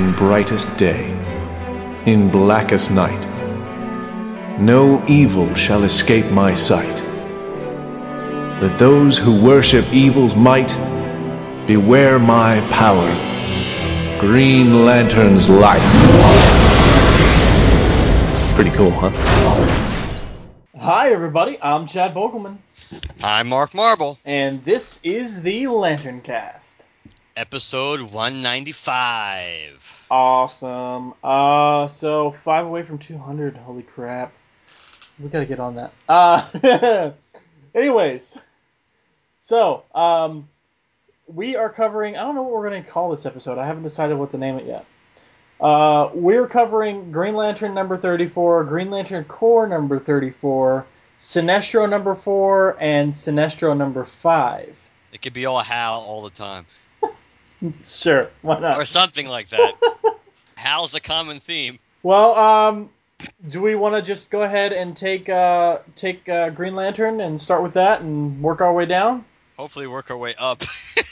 in brightest day, in blackest night. No evil shall escape my sight. Let those who worship evil's might beware my power. Green Lantern's light. Pretty cool, huh? Hi, everybody. I'm Chad Bogelman, I'm Mark Marble, and this is the Lantern Cast. Episode 195. Awesome. Uh, so five away from 200. Holy crap. We gotta get on that. Uh, anyways, so um, we are covering. I don't know what we're gonna call this episode. I haven't decided what to name it yet. Uh, we're covering Green Lantern number 34, Green Lantern Corps number 34, Sinestro number 4, and Sinestro number 5. It could be all Hal all the time, Sure, why not? or something like that. How's the common theme. Well, um, do we want to just go ahead and take uh, take uh, Green Lantern and start with that and work our way down? Hopefully, work our way up.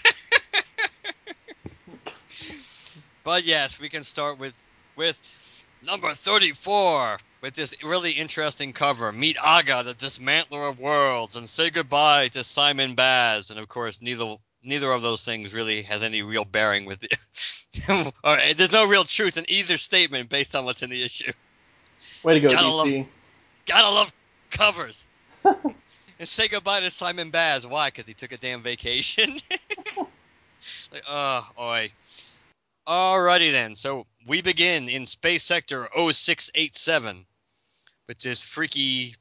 but yes, we can start with with number 34 with this really interesting cover. Meet Aga, the dismantler of worlds, and say goodbye to Simon Baz. And of course, neither neither of those things really has any real bearing with it. or, there's no real truth in either statement based on what's in the issue. Way to go, Gotta DC. Gotta love covers. and say goodbye to Simon Baz. Why? Because he took a damn vacation. like, oh, oi. Alrighty then. So we begin in Space Sector 0687, which is freaky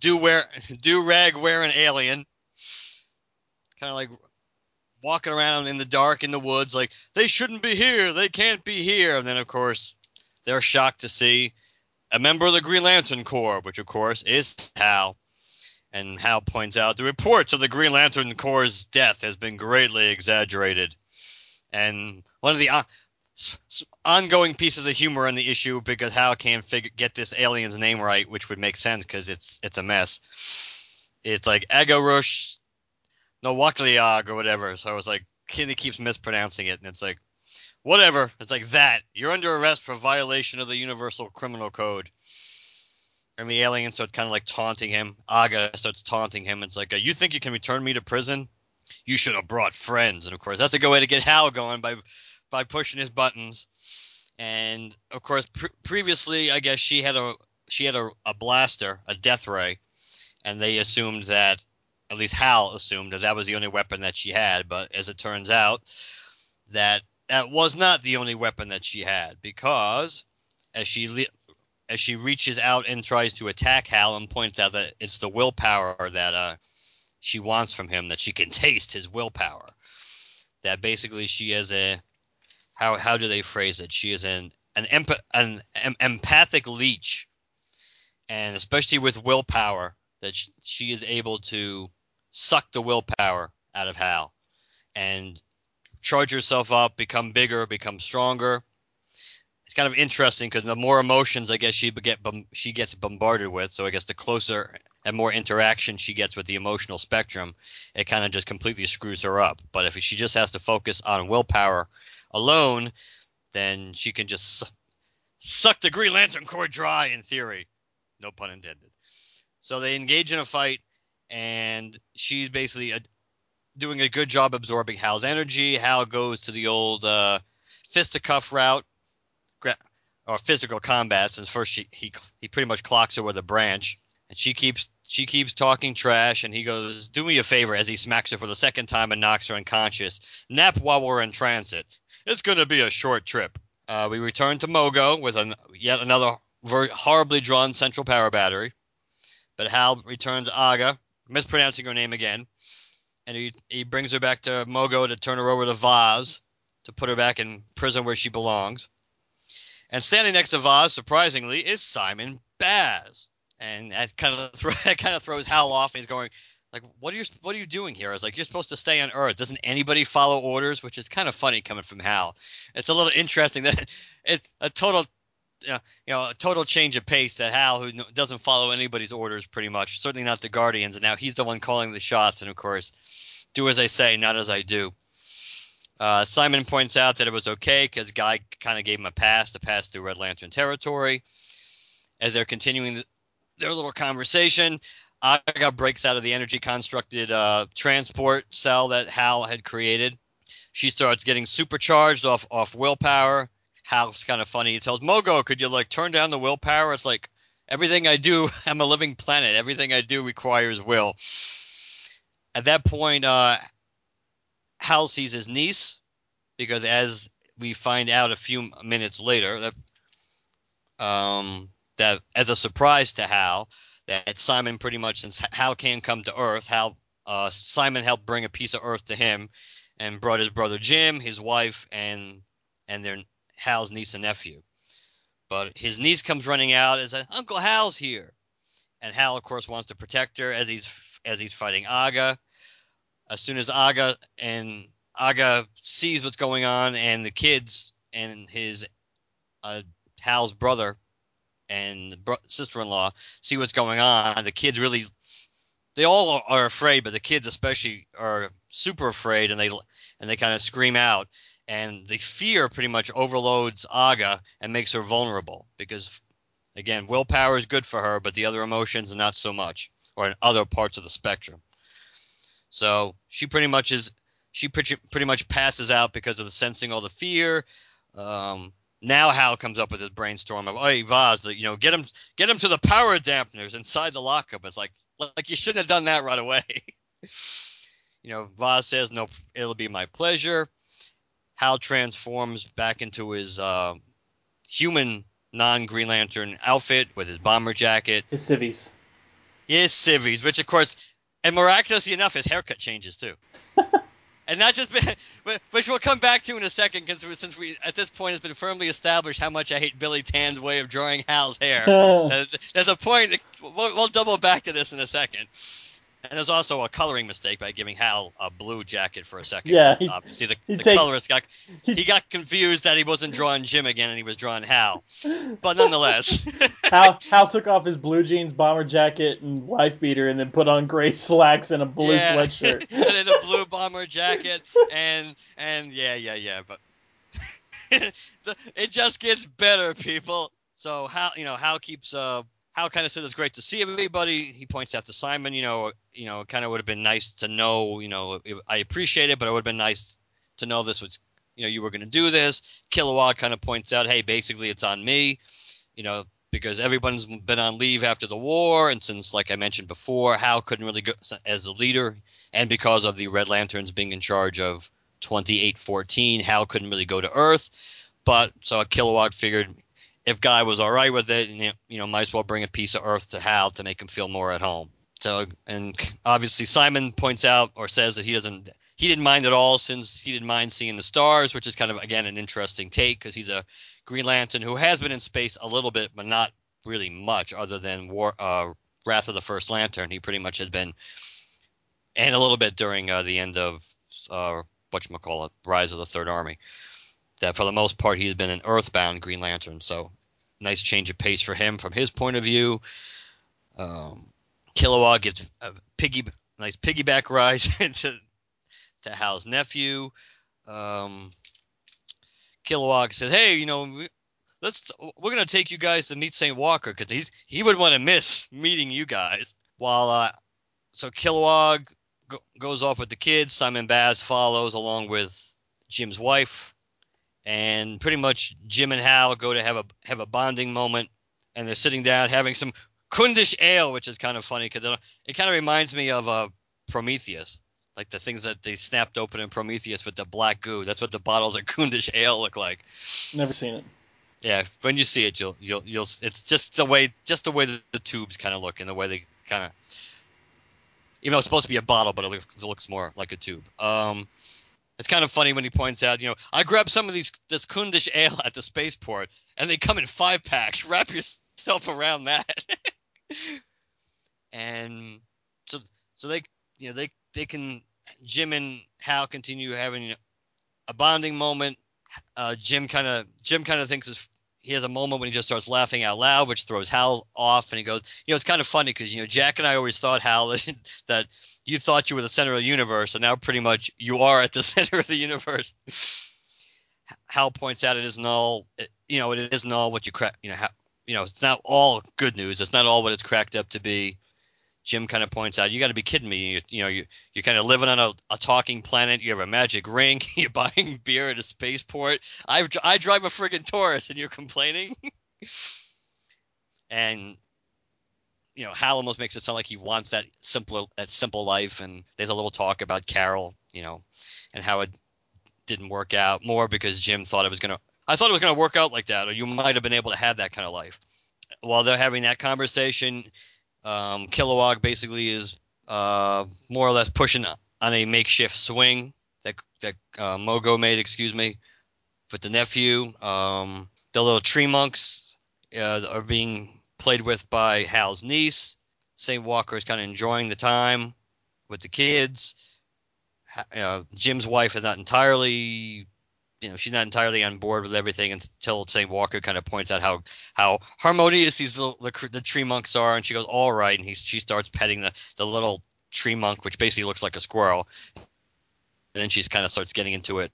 do wear do rag wearing alien. Kind of like walking around in the dark in the woods, like they shouldn't be here, they can't be here. And then of course they're shocked to see a member of the Green Lantern Corps, which of course is Hal. And Hal points out the reports of the Green Lantern Corps' death has been greatly exaggerated. And one of the uh, ongoing pieces of humor in the issue because Hal can't figure, get this alien's name right, which would make sense because it's it's a mess. It's like Agarush, no Wakliag or whatever. So I was like Kenny keeps mispronouncing it, and it's like whatever. It's like that. You're under arrest for violation of the Universal Criminal Code. And the alien starts kind of like taunting him. Aga starts taunting him. It's like, uh, you think you can return me to prison? You should have brought friends. And of course, that's a good way to get Hal going by by pushing his buttons. And of course, pre- previously, I guess she had a she had a, a blaster, a death ray, and they assumed that, at least Hal assumed that that was the only weapon that she had. But as it turns out, that that was not the only weapon that she had because as she le- as she reaches out and tries to attack Hal and points out that it's the willpower that uh, she wants from him that she can taste his willpower that basically she is a how how do they phrase it she is an an, emp- an em- empathic leech and especially with willpower that sh- she is able to suck the willpower out of Hal and charge yourself up, become bigger, become stronger. It's kind of interesting because the more emotions I guess she get she gets bombarded with, so I guess the closer and more interaction she gets with the emotional spectrum, it kind of just completely screws her up. But if she just has to focus on willpower alone, then she can just su- suck the Green Lantern Corps dry in theory. No pun intended. So they engage in a fight, and she's basically a, doing a good job absorbing Hal's energy. Hal goes to the old uh, fisticuff route, or physical combats, and first she, he he pretty much clocks her with a branch, and she keeps she keeps talking trash, and he goes, "Do me a favor," as he smacks her for the second time and knocks her unconscious. Nap while we're in transit. It's going to be a short trip. Uh, we return to Mogo with an, yet another horribly drawn central power battery, but Hal returns Aga, mispronouncing her name again and he, he brings her back to Mogo to turn her over to Vaz to put her back in prison where she belongs. And standing next to Vaz, surprisingly, is Simon Baz, and that kind of thro- that kind of throws Hal off. He's going like, "What are you What are you doing here?" I was like, "You're supposed to stay on Earth. Doesn't anybody follow orders?" Which is kind of funny coming from Hal. It's a little interesting that it's a total. Uh, you know, a total change of pace that Hal, who doesn't follow anybody's orders pretty much, certainly not the Guardians, and now he's the one calling the shots, and of course, do as I say, not as I do. Uh, Simon points out that it was okay because Guy kind of gave him a pass to pass through Red Lantern territory. As they're continuing their little conversation, Aga breaks out of the energy constructed uh, transport cell that Hal had created. She starts getting supercharged off off willpower. Hal's kind of funny. He tells Mogo, "Could you like turn down the willpower?" It's like everything I do, I'm a living planet. Everything I do requires will. At that point, uh, Hal sees his niece because, as we find out a few minutes later, that um, that as a surprise to Hal, that Simon pretty much since Hal can't come to Earth, Hal uh, Simon helped bring a piece of Earth to him, and brought his brother Jim, his wife, and and their Hal's niece and nephew. But his niece comes running out and says, "Uncle Hal's here," and Hal, of course, wants to protect her as he's as he's fighting Aga. As soon as Aga and Aga sees what's going on, and the kids and his uh, Hal's brother and bro- sister-in-law see what's going on, the kids really they all are afraid, but the kids especially are super afraid, and they and they kind of scream out, and the fear pretty much overloads Aga and makes her vulnerable because, again, willpower is good for her, but the other emotions not so much, or in other parts of the spectrum. So she pretty much is she pretty, pretty much passes out because of the sensing all the fear. Um, now Hal comes up with his brainstorm of, "Hey Vaz, you know, get him get him to the power dampeners inside the lockup." It's like like you shouldn't have done that right away. you know, Vaz says, "No, it'll be my pleasure." Hal transforms back into his uh, human non Green Lantern outfit with his bomber jacket, His civvies. his civvies, which of course, and miraculously enough, his haircut changes too. and not just, which we'll come back to in a second, because since we at this point it's been firmly established how much I hate Billy Tan's way of drawing Hal's hair. There's a point. We'll, we'll double back to this in a second. And there's also a coloring mistake by giving Hal a blue jacket for a second. Yeah, he- obviously the, the takes- colorist got he got confused that he wasn't drawing Jim again and he was drawing Hal. But nonetheless, Hal, Hal took off his blue jeans, bomber jacket, and wife beater, and then put on gray slacks and a blue yeah, sweatshirt. and then a blue bomber jacket and and yeah, yeah, yeah. But the, it just gets better, people. So Hal, you know, Hal keeps uh Hal kind of said it's great to see everybody. He points out to Simon, you know, you know, it kind of would have been nice to know, you know, I appreciate it, but it would have been nice to know this was, you know, you were going to do this. Kilowog kind of points out, hey, basically it's on me, you know, because everyone's been on leave after the war, and since, like I mentioned before, Hal couldn't really go as a leader, and because of the Red Lanterns being in charge of 2814, Hal couldn't really go to Earth. But so Kilowog figured if Guy was all right with it, you know, might as well bring a piece of Earth to Hal to make him feel more at home. So, and obviously Simon points out or says that he doesn't, he didn't mind at all since he didn't mind seeing the stars, which is kind of again an interesting take because he's a Green Lantern who has been in space a little bit, but not really much, other than War, uh, Wrath of the First Lantern. He pretty much has been, and a little bit during uh, the end of uh, what you call it, Rise of the Third Army. That for the most part he's been an Earthbound Green Lantern, so nice change of pace for him from his point of view. Um, Kilowog gets a piggy, nice piggyback ride into to Hal's nephew. Um, Kilowog says, "Hey, you know, we, let's we're gonna take you guys to meet Saint Walker because he's he would want to miss meeting you guys." While uh, so Kilowog go, goes off with the kids, Simon Baz follows along with Jim's wife and pretty much Jim and Hal go to have a have a bonding moment, and they're sitting down having some Kundish ale, which is kind of funny because it, it kind of reminds me of uh, Prometheus, like the things that they snapped open in Prometheus with the black goo. That's what the bottles of Kundish ale look like. Never seen it. Yeah, when you see it, you'll you'll you'll. It's just the way just the way the, the tubes kind of look and the way they kind of. Even though it's supposed to be a bottle, but it looks it looks more like a tube. Um, it's kind of funny when he points out, you know, I grabbed some of these this Kundish ale at the spaceport, and they come in five packs. Wrap yourself around that. and so so they you know they they can Jim and Hal continue having a bonding moment. Uh, Jim kind of Jim kind of thinks his, he has a moment when he just starts laughing out loud, which throws Hal off, and he goes, you know, it's kind of funny because you know Jack and I always thought Hal that you thought you were the center of the universe, and now pretty much you are at the center of the universe. Hal points out it isn't all, you know, it isn't all what you crack, you know, how, you know, it's not all good news. It's not all what it's cracked up to be. Jim kind of points out, you got to be kidding me. You, you know, you, you're kind of living on a, a talking planet. You have a magic ring. You're buying beer at a spaceport. I I drive a friggin' Taurus, and you're complaining. and you know, Hal almost makes it sound like he wants that simple that simple life. And there's a little talk about Carol, you know, and how it didn't work out more because Jim thought it was gonna. I thought it was gonna work out like that, or you might have been able to have that kind of life. While they're having that conversation, um, Kilowog basically is uh, more or less pushing on a makeshift swing that that uh, Mogo made, excuse me, with the nephew. Um, the little tree monks uh, are being played with by Hal's niece. St. Walker is kind of enjoying the time with the kids. Uh, Jim's wife is not entirely, you know, she's not entirely on board with everything until St. Walker kind of points out how how harmonious these little the, the tree monks are, and she goes, "All right," and he she starts petting the the little tree monk, which basically looks like a squirrel, and then she kind of starts getting into it.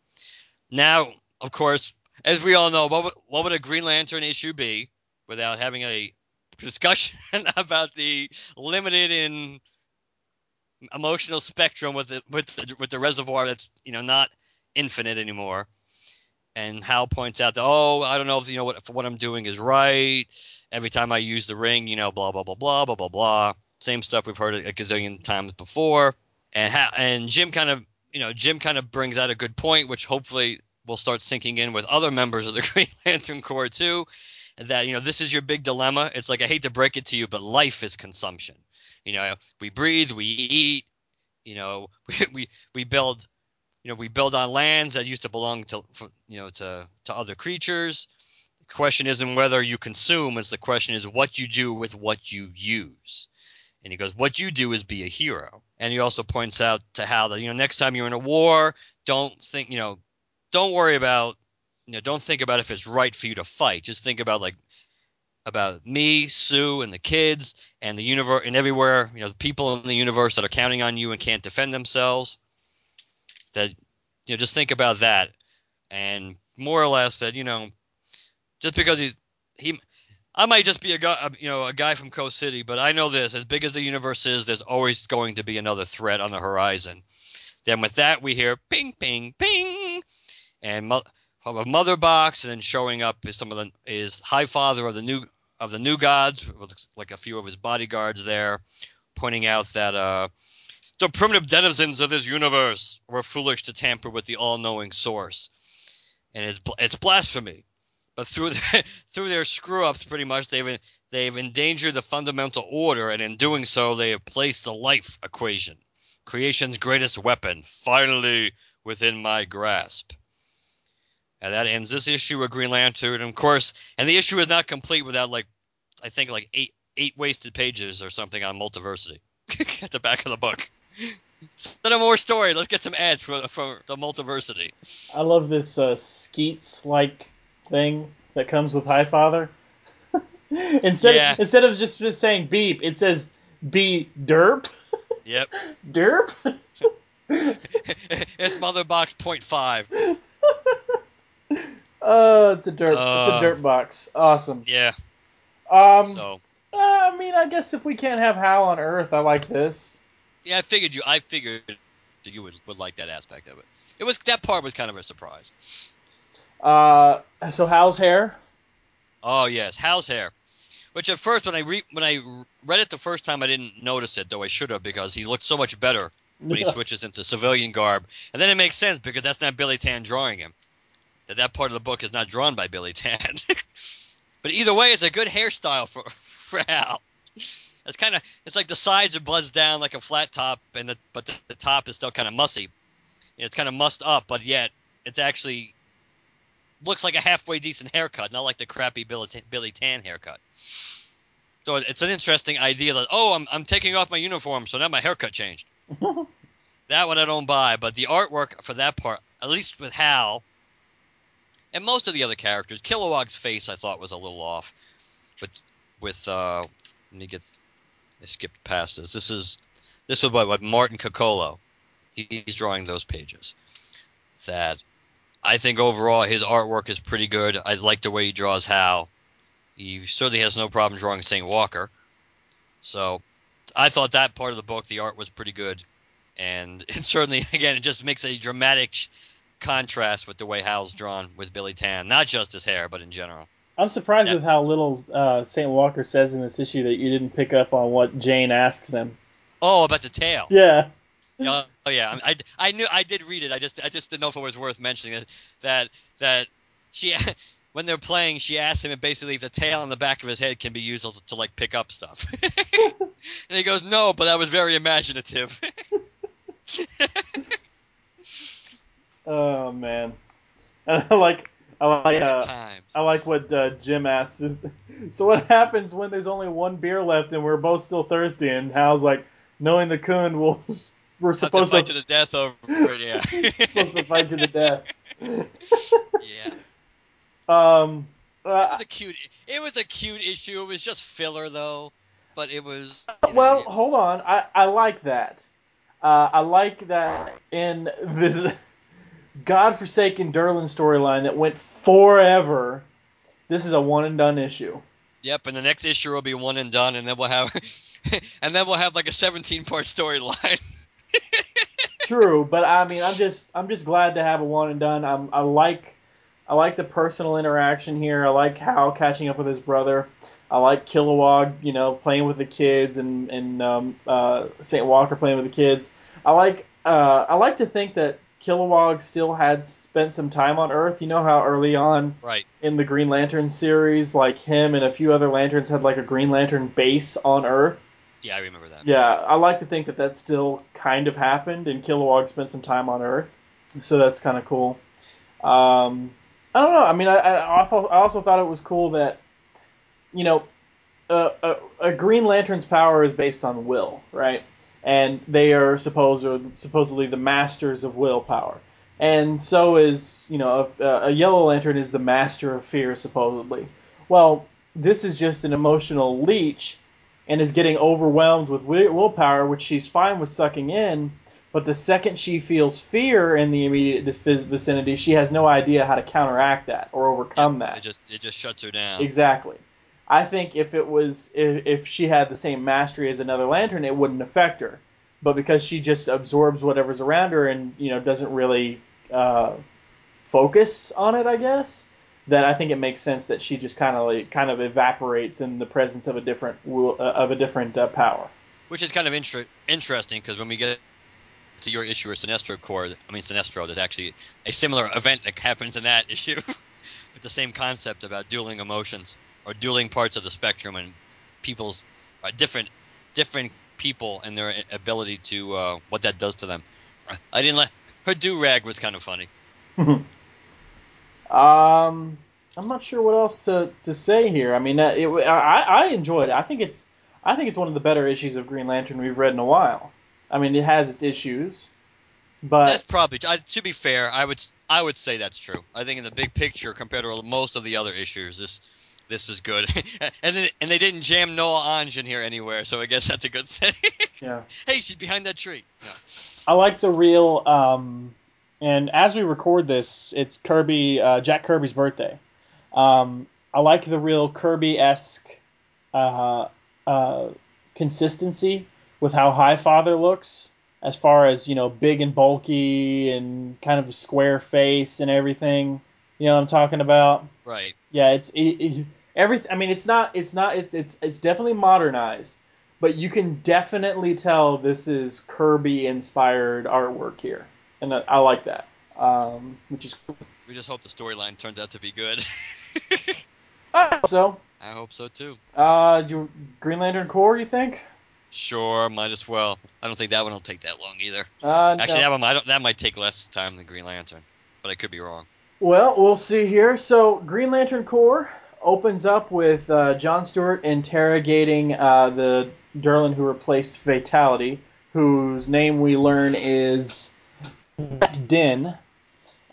Now, of course, as we all know, what would, what would a Green Lantern issue be without having a discussion about the limited in emotional spectrum with the with the, with the reservoir that's you know not infinite anymore. And Hal points out that oh I don't know if you know what what I'm doing is right. Every time I use the ring, you know, blah blah blah blah blah blah blah. Same stuff we've heard a gazillion times before. And Hal, and Jim kind of you know Jim kind of brings out a good point, which hopefully will start sinking in with other members of the Green Lantern Corps too that you know this is your big dilemma. It's like I hate to break it to you, but life is consumption. You know, we breathe, we eat. You know, we we, we build. You know, we build on lands that used to belong to you know to to other creatures. The question isn't whether you consume; it's the question is what you do with what you use. And he goes, "What you do is be a hero." And he also points out to Hal that you know next time you're in a war, don't think you know, don't worry about you know, don't think about if it's right for you to fight. Just think about like about me, Sue, and the kids, and the universe, and everywhere. You know, the people in the universe that are counting on you and can't defend themselves. That you know, just think about that, and more or less that you know, just because he he. I might just be a guy, you know, a guy from Coast City, but I know this: as big as the universe is, there's always going to be another threat on the horizon. Then with that, we hear ping, ping, ping, and a mother box, and then showing up is some of the is High Father of the new of the new gods, with like a few of his bodyguards there, pointing out that uh, the primitive denizens of this universe were foolish to tamper with the all-knowing source, and it's it's blasphemy. But through their, through their screw ups, pretty much they've they've endangered the fundamental order, and in doing so, they have placed the life equation, creation's greatest weapon, finally within my grasp. And that ends this issue of Green Lantern. And of course, and the issue is not complete without like, I think like eight eight wasted pages or something on multiversity at the back of the book. Instead of more story, let's get some ads for for the multiversity. I love this uh, Skeets like thing that comes with Highfather. instead yeah. of, instead of just just saying beep, it says be derp. Yep. derp. it's mother box point five. Oh, it's a dirt. Uh, it's a dirt box. Awesome. Yeah. Um. So. Uh, I mean, I guess if we can't have Hal on Earth, I like this. Yeah, I figured you. I figured that you would, would like that aspect of it. It was that part was kind of a surprise. Uh, so Hal's hair. Oh yes, Hal's hair. Which at first, when I re- when I read it the first time, I didn't notice it, though I should have because he looked so much better when he switches into civilian garb. And then it makes sense because that's not Billy Tan drawing him that that part of the book is not drawn by Billy Tan. but either way, it's a good hairstyle for for Hal. It's kind of it's like the sides are buzzed down like a flat top, and the, but the, the top is still kind of mussy. it's kind of mussed up, but yet it's actually looks like a halfway decent haircut, not like the crappy Billy, Billy Tan haircut. So it's an interesting idea that oh, I'm I'm taking off my uniform, so now my haircut changed. that one I don't buy, but the artwork for that part, at least with Hal, and most of the other characters. Kilowog's face I thought was a little off, but with uh, let me get I skipped past this. This is this was what Martin Coccolo. He's drawing those pages. That I think overall his artwork is pretty good. I like the way he draws Hal. He certainly has no problem drawing St. Walker. So I thought that part of the book, the art was pretty good. And it certainly, again, it just makes a dramatic contrast with the way Hal's drawn with Billy Tan. Not just his hair, but in general. I'm surprised Yeah. with how little uh, St. Walker says in this issue that you didn't pick up on what Jane asks him. Oh, about the tail. Yeah. Oh, yeah. I, I knew I did read it. I just I just didn't know if it was worth mentioning that that that she when they're playing she asks him and basically if the tail on the back of his head can be used to, to like pick up stuff. and he goes no, but that was very imaginative. Oh man. And I like I like uh. I like what uh, Jim asks. Is, so what happens when there's only one beer left and we're both still thirsty? And Hal's like, knowing the coon, we'll we're Have to supposed fight to, to the death over it. Yeah. supposed to fight to the death. yeah. Um. It Uh, was a cute. It was a cute issue. It was just filler though, but it was. you know, well, hold on. I, I like that. Uh, I like that in this godforsaken Durlan storyline that went forever. This is a one and done issue. Yep, and the next issue will be one and done, and then we'll have, and then we'll have like a 17 part storyline. True, but I mean, I'm just I'm just glad to have a one and done. I'm, I like I like the personal interaction here. I like Hal catching up with his brother. I like Kilowog, you know, playing with the kids, and and um, uh, Saint Walker playing with the kids. I like uh, I like to think that Kilowog still had spent some time on Earth. You know how early on right. in the Green Lantern series, like him and a few other lanterns had like a Green Lantern base on Earth. Yeah, I remember that. Yeah, I like to think that that still kind of happened, and Kilowog spent some time on Earth, so that's kind of cool. Um, I don't know. I mean, I, I also I also thought it was cool that, you know, a, a Green Lantern's power is based on will, right? And they are supposed supposedly the masters of willpower, and so is you know a, uh, a Yellow Lantern is the master of fear supposedly. Well, this is just an emotional leech and is getting overwhelmed with willpower, which she's fine with sucking in. But the second she feels fear in the immediate vicinity, she has no idea how to counteract that or overcome that. It just it just shuts her down. Exactly. I think if it was if, if she had the same mastery as another lantern, it wouldn't affect her. But because she just absorbs whatever's around her and you know doesn't really uh, focus on it, I guess that I think it makes sense that she just kind of like, kind of evaporates in the presence of a different uh, of a different uh, power. Which is kind of inter- interesting because when we get to your issue with Sinestro Corps, I mean Sinestro, there's actually a similar event that happens in that issue with the same concept about dueling emotions or dueling parts of the spectrum and people's uh, different different people and their ability to uh, what that does to them. I didn't like her do rag was kind of funny. Um, I'm not sure what else to, to say here. I mean, uh, it, I I enjoyed it. I think it's I think it's one of the better issues of Green Lantern we've read in a while. I mean, it has its issues, but That's probably I, to be fair. I would I would say that's true. I think in the big picture, compared to most of the other issues, this this is good. and then, and they didn't jam Nol-Anj in here anywhere, so I guess that's a good thing. yeah, hey, she's behind that tree. No. I like the real. Um, and as we record this, it's Kirby uh, Jack Kirby's birthday. Um, I like the real Kirby esque uh, uh, consistency with how High Father looks, as far as you know, big and bulky and kind of a square face and everything. You know what I'm talking about? Right. Yeah, it's it, it, everything. I mean, it's not. It's not. It's it's it's definitely modernized, but you can definitely tell this is Kirby inspired artwork here, and I, I like that. Um, which is cool. We just hope the storyline turns out to be good. I hope so, I hope so too. uh, do Green Lantern Corps, you think? Sure, might as well. I don't think that one will take that long either. Uh, Actually, no. that one I don't, that might take less time than Green Lantern, but I could be wrong. Well, we'll see here. So, Green Lantern Corps opens up with uh, John Stewart interrogating uh, the Durlan who replaced Fatality, whose name we learn is Din.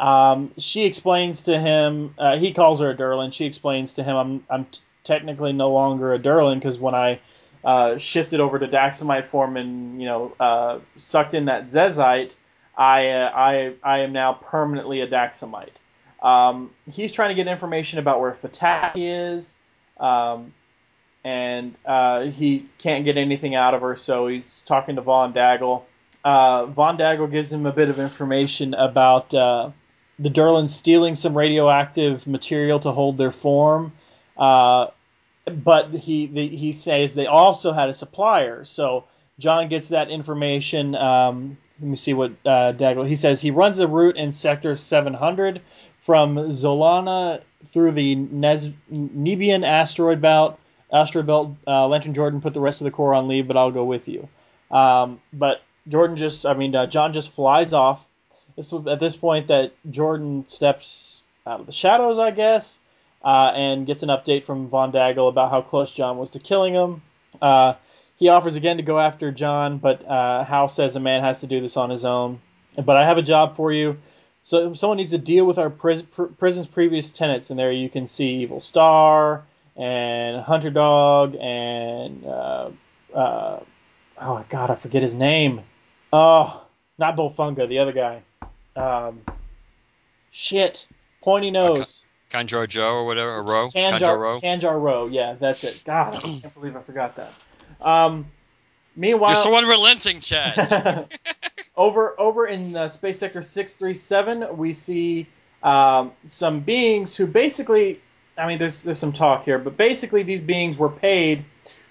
Um, she explains to him. Uh, he calls her a Durlan. She explains to him, "I'm I'm t- technically no longer a Durlan because when I uh, shifted over to Daxamite form and you know uh, sucked in that Zezite, I uh, I I am now permanently a Daxamite. Um, he's trying to get information about where Fatality is, um, and uh, he can't get anything out of her, so he's talking to Von Daggle. Uh, Von Daggle gives him a bit of information about uh, the Durlans stealing some radioactive material to hold their form. Uh, but he the, he says they also had a supplier. So John gets that information. Um, let me see what uh, Daggle. He says he runs a route in Sector 700 from Zolana through the Nes- Nebian asteroid belt. Asteroid belt. Uh, Lantern Jordan put the rest of the Corps on leave, but I'll go with you. Um, but Jordan just, I mean, uh, John just flies off. It's at this point that Jordan steps out of the shadows, I guess, uh, and gets an update from Von Daggle about how close John was to killing him. Uh, he offers again to go after John, but uh, Hal says a man has to do this on his own. But I have a job for you. So someone needs to deal with our pris- pr- prison's previous tenants, and there you can see Evil Star and Hunger Dog and uh, uh, oh god, I forget his name. Oh, not Bolphunga, the other guy. Um, shit, pointy nose. Kanjar Joe or whatever, or Ro? Kanjar, Kanjar Ro? Kanjar. Yeah, that's it. God, I can't believe I forgot that. Um, meanwhile, You're so unrelenting, Chad. over over in uh, Space Sector 637, we see um, some beings who basically, I mean, there's there's some talk here, but basically these beings were paid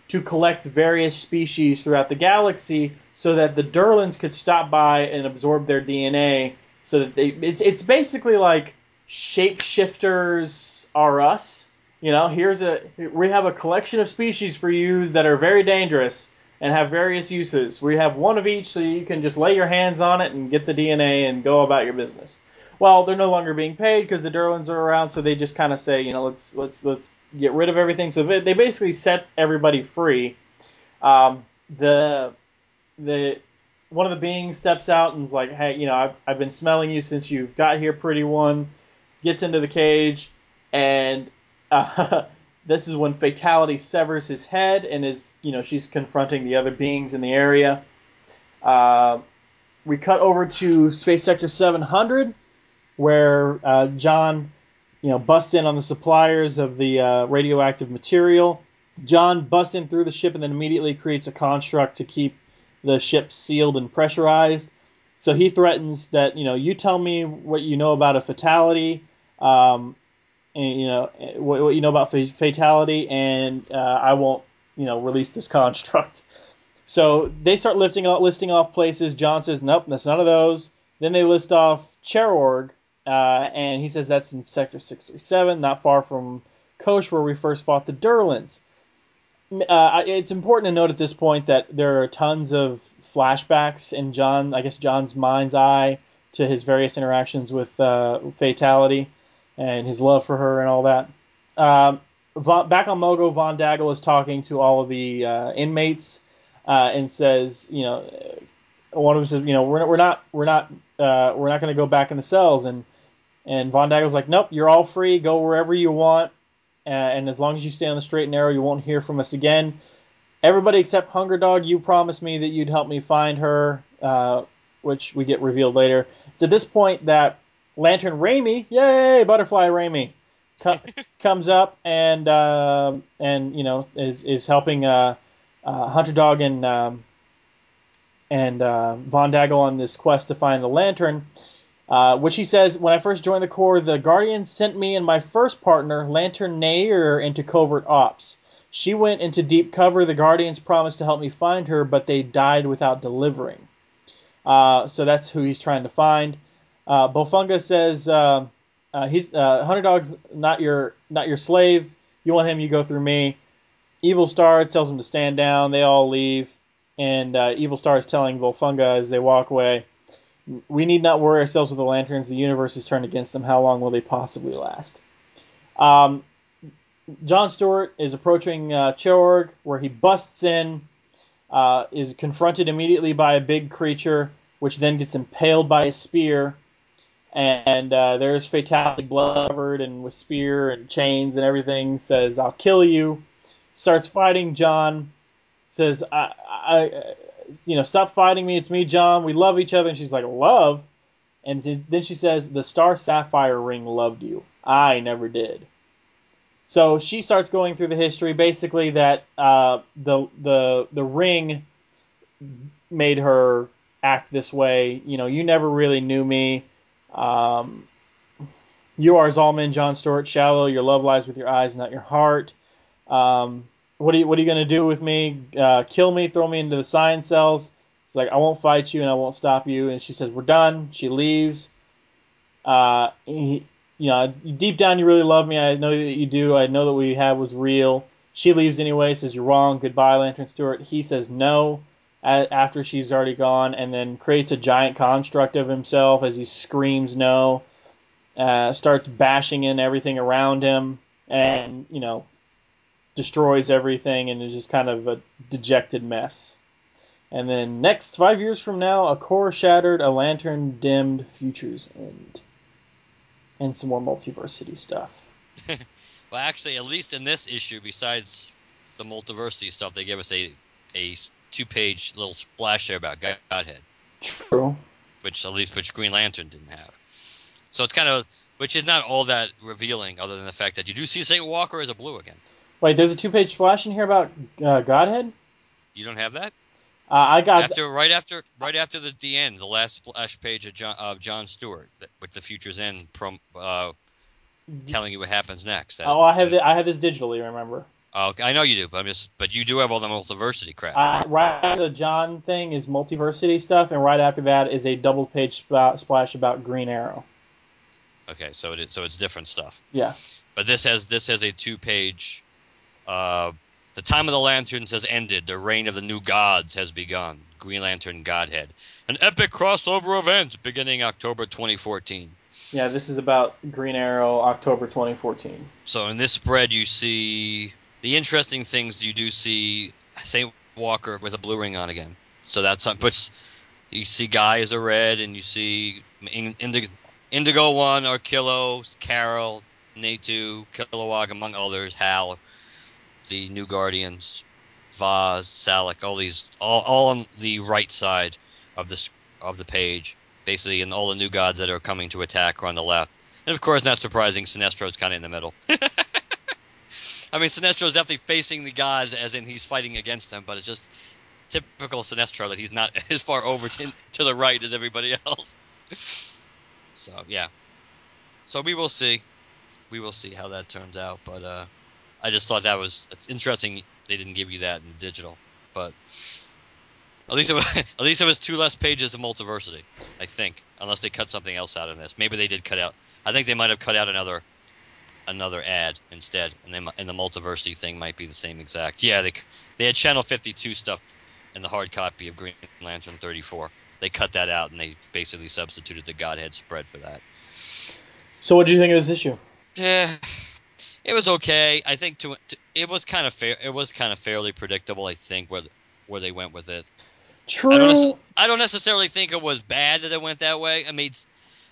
to collect various species throughout the galaxy so that the Durlans could stop by and absorb their DNA. So that they, it's it's basically like shapeshifters are us. You know, here's a we have a collection of species for you that are very dangerous and have various uses. We have one of each, so you can just lay your hands on it and get the DNA and go about your business. Well, they're no longer being paid because the Durlans are around, so they just kind of say, you know, let's let's let's get rid of everything. So they basically set everybody free. Um, the the one of the beings steps out and is like, hey, you know, I've, I've been smelling you since you've got here, pretty one. Gets into the cage, and uh, this is when Fatality severs his head and is, you know, she's confronting the other beings in the area. Uh, we cut over to Space Sector 700, where uh, John, you know, busts in on the suppliers of the uh, radioactive material. John busts in through the ship and then immediately creates a construct to keep the ship sealed and pressurized. So he threatens that, you know, you tell me what you know about a fatality, um, and, you know, what, what, you know about fatality, and uh, I won't, you know, release this construct. So they start lifting listing off places. John says, nope, that's none of those. Then they list off Cherorg, uh, and he says that's in Sector 637, not far from Kosh, where we first fought the Durlans. Uh, it's important to note at this point that there are tons of flashbacks in John, I guess John's mind's eye to his various interactions with uh, Fatality and his love for her and all that. Um, back on Mogo, Von Daggle is talking to all of the uh, inmates uh, and says, you know, one of them says, you know, we're, we're not we're not uh, we're not going to go back in the cells, and and Von Daggle's like, nope, you're all free, go wherever you want, and as long as you stay on the straight and narrow, you won't hear from us again. Everybody except Hunger Dog, you promised me that you'd help me find her, uh, which we get revealed later. It's at this point that Lantern Raimi, yay, Butterfly Raimi, co- comes up and uh, and you know is is helping uh, uh, Hunger Dog and um, and uh, Von Daggle on this quest to find the Lantern. Uh, which he says, when I first joined the Corps, the Guardians sent me and my first partner, Lantern Nair, into covert ops. She went into deep cover. The Guardians promised to help me find her, but they died without delivering. Uh, so that's who he's trying to find. Uh, Bolphunga says uh, uh, he's uh, Hunger Dog's not your not your slave. You want him, you go through me. Evil Star tells him to stand down. They all leave, and uh, Evil Star is telling Bolphunga as they walk away, "We need not worry ourselves with the lanterns. The universe is turned against them. How long will they possibly last?" Um, John Stewart is approaching uh, Cherorg, where he busts in, uh, is confronted immediately by a big creature, which then gets impaled by a spear. And uh, there's Fatality blood covered and with spear and chains and everything. Says, I'll kill you. Starts fighting John. says, I, I, you know, stop fighting me. It's me, John. We love each other. And she's like, love? And then she says, the star sapphire ring loved you. I never did. So she starts going through the history, basically that uh, the the the ring made her act this way. You know, you never really knew me. Um, you are Zalman, John Stewart, shallow. Your love lies with your eyes, not your heart. Um, what are you What are you going to do with me? Uh, kill me? Throw me into the science cells? It's like I won't fight you and I won't stop you. And she says we're done. She leaves. Uh, he, you know, deep down you really love me. I know that you do. I know that what we had was real. She leaves anyway. Says you're wrong. Goodbye, Lantern Stewart. He says no after she's already gone, and then creates a giant construct of himself as he screams no. Uh, starts bashing in everything around him, and you know, destroys everything, and is just kind of a dejected mess. And then next, five years from now, a core shattered, a lantern dimmed, futures end. And some more multiversity stuff. well, actually, at least in this issue, besides the multiversity stuff, they give us a, a two page little splash there about Godhead. True. Which, at least, which Green Lantern didn't have. So it's kind of, which is not all that revealing, other than the fact that you do see St. Walker as a blue again. Wait, there's a two page splash in here about uh, Godhead? You don't have that? Uh, I got after right after right after the, the end, the last splash page of John of John Stewart with the Futures End prom, uh, telling you what happens next. That, oh, I have the, I have this digitally. Remember? Oh, I know you do, but I'm just but you do have all the multiversity crap. Uh, right after the John thing is multiversity stuff, and right after that is a double page splash about Green Arrow. Okay, so it is, so it's different stuff. Yeah. But this has this has a two page uh, the time of the lanterns has ended. The reign of the new gods has begun. Green Lantern Godhead. An epic crossover event beginning October 2014. Yeah, this is about Green Arrow, October 2014. So in this spread, you see the interesting things. You do see Saint Walker with a blue ring on again. So that's puts. You see Guy as a red, and you see Indigo, Indigo One, Arkillo, Carol, Natu, Kilowog, among others, Hal, the New Guardians, Vaz, Salak, all these, all, all on the right side of the of the page, basically, and all the new gods that are coming to attack are on the left. And of course, not surprising, Sinestro's kind of in the middle. I mean, Sinestro is definitely facing the gods, as in he's fighting against them, but it's just typical Sinestro that he's not as far over to, to the right as everybody else. so yeah, so we will see, we will see how that turns out, but uh, I just thought that was it's interesting they didn't give you that in the digital, but at least it was at least it was two less pages of multiversity. I think, unless they cut something else out of this. Maybe they did cut out. I think they might have cut out another another ad instead, and they and the multiversity thing might be the same exact. Yeah, they they had Channel 52 stuff in the hard copy of Green Lantern 34. They cut that out and they basically substituted the Godhead spread for that. So, what do you think of this issue? Yeah, it was okay. I think to, to, it was kind of fair. It was kind of fairly predictable. I think where where they went with it. True. I don't, I don't necessarily think it was bad that it went that way. I mean,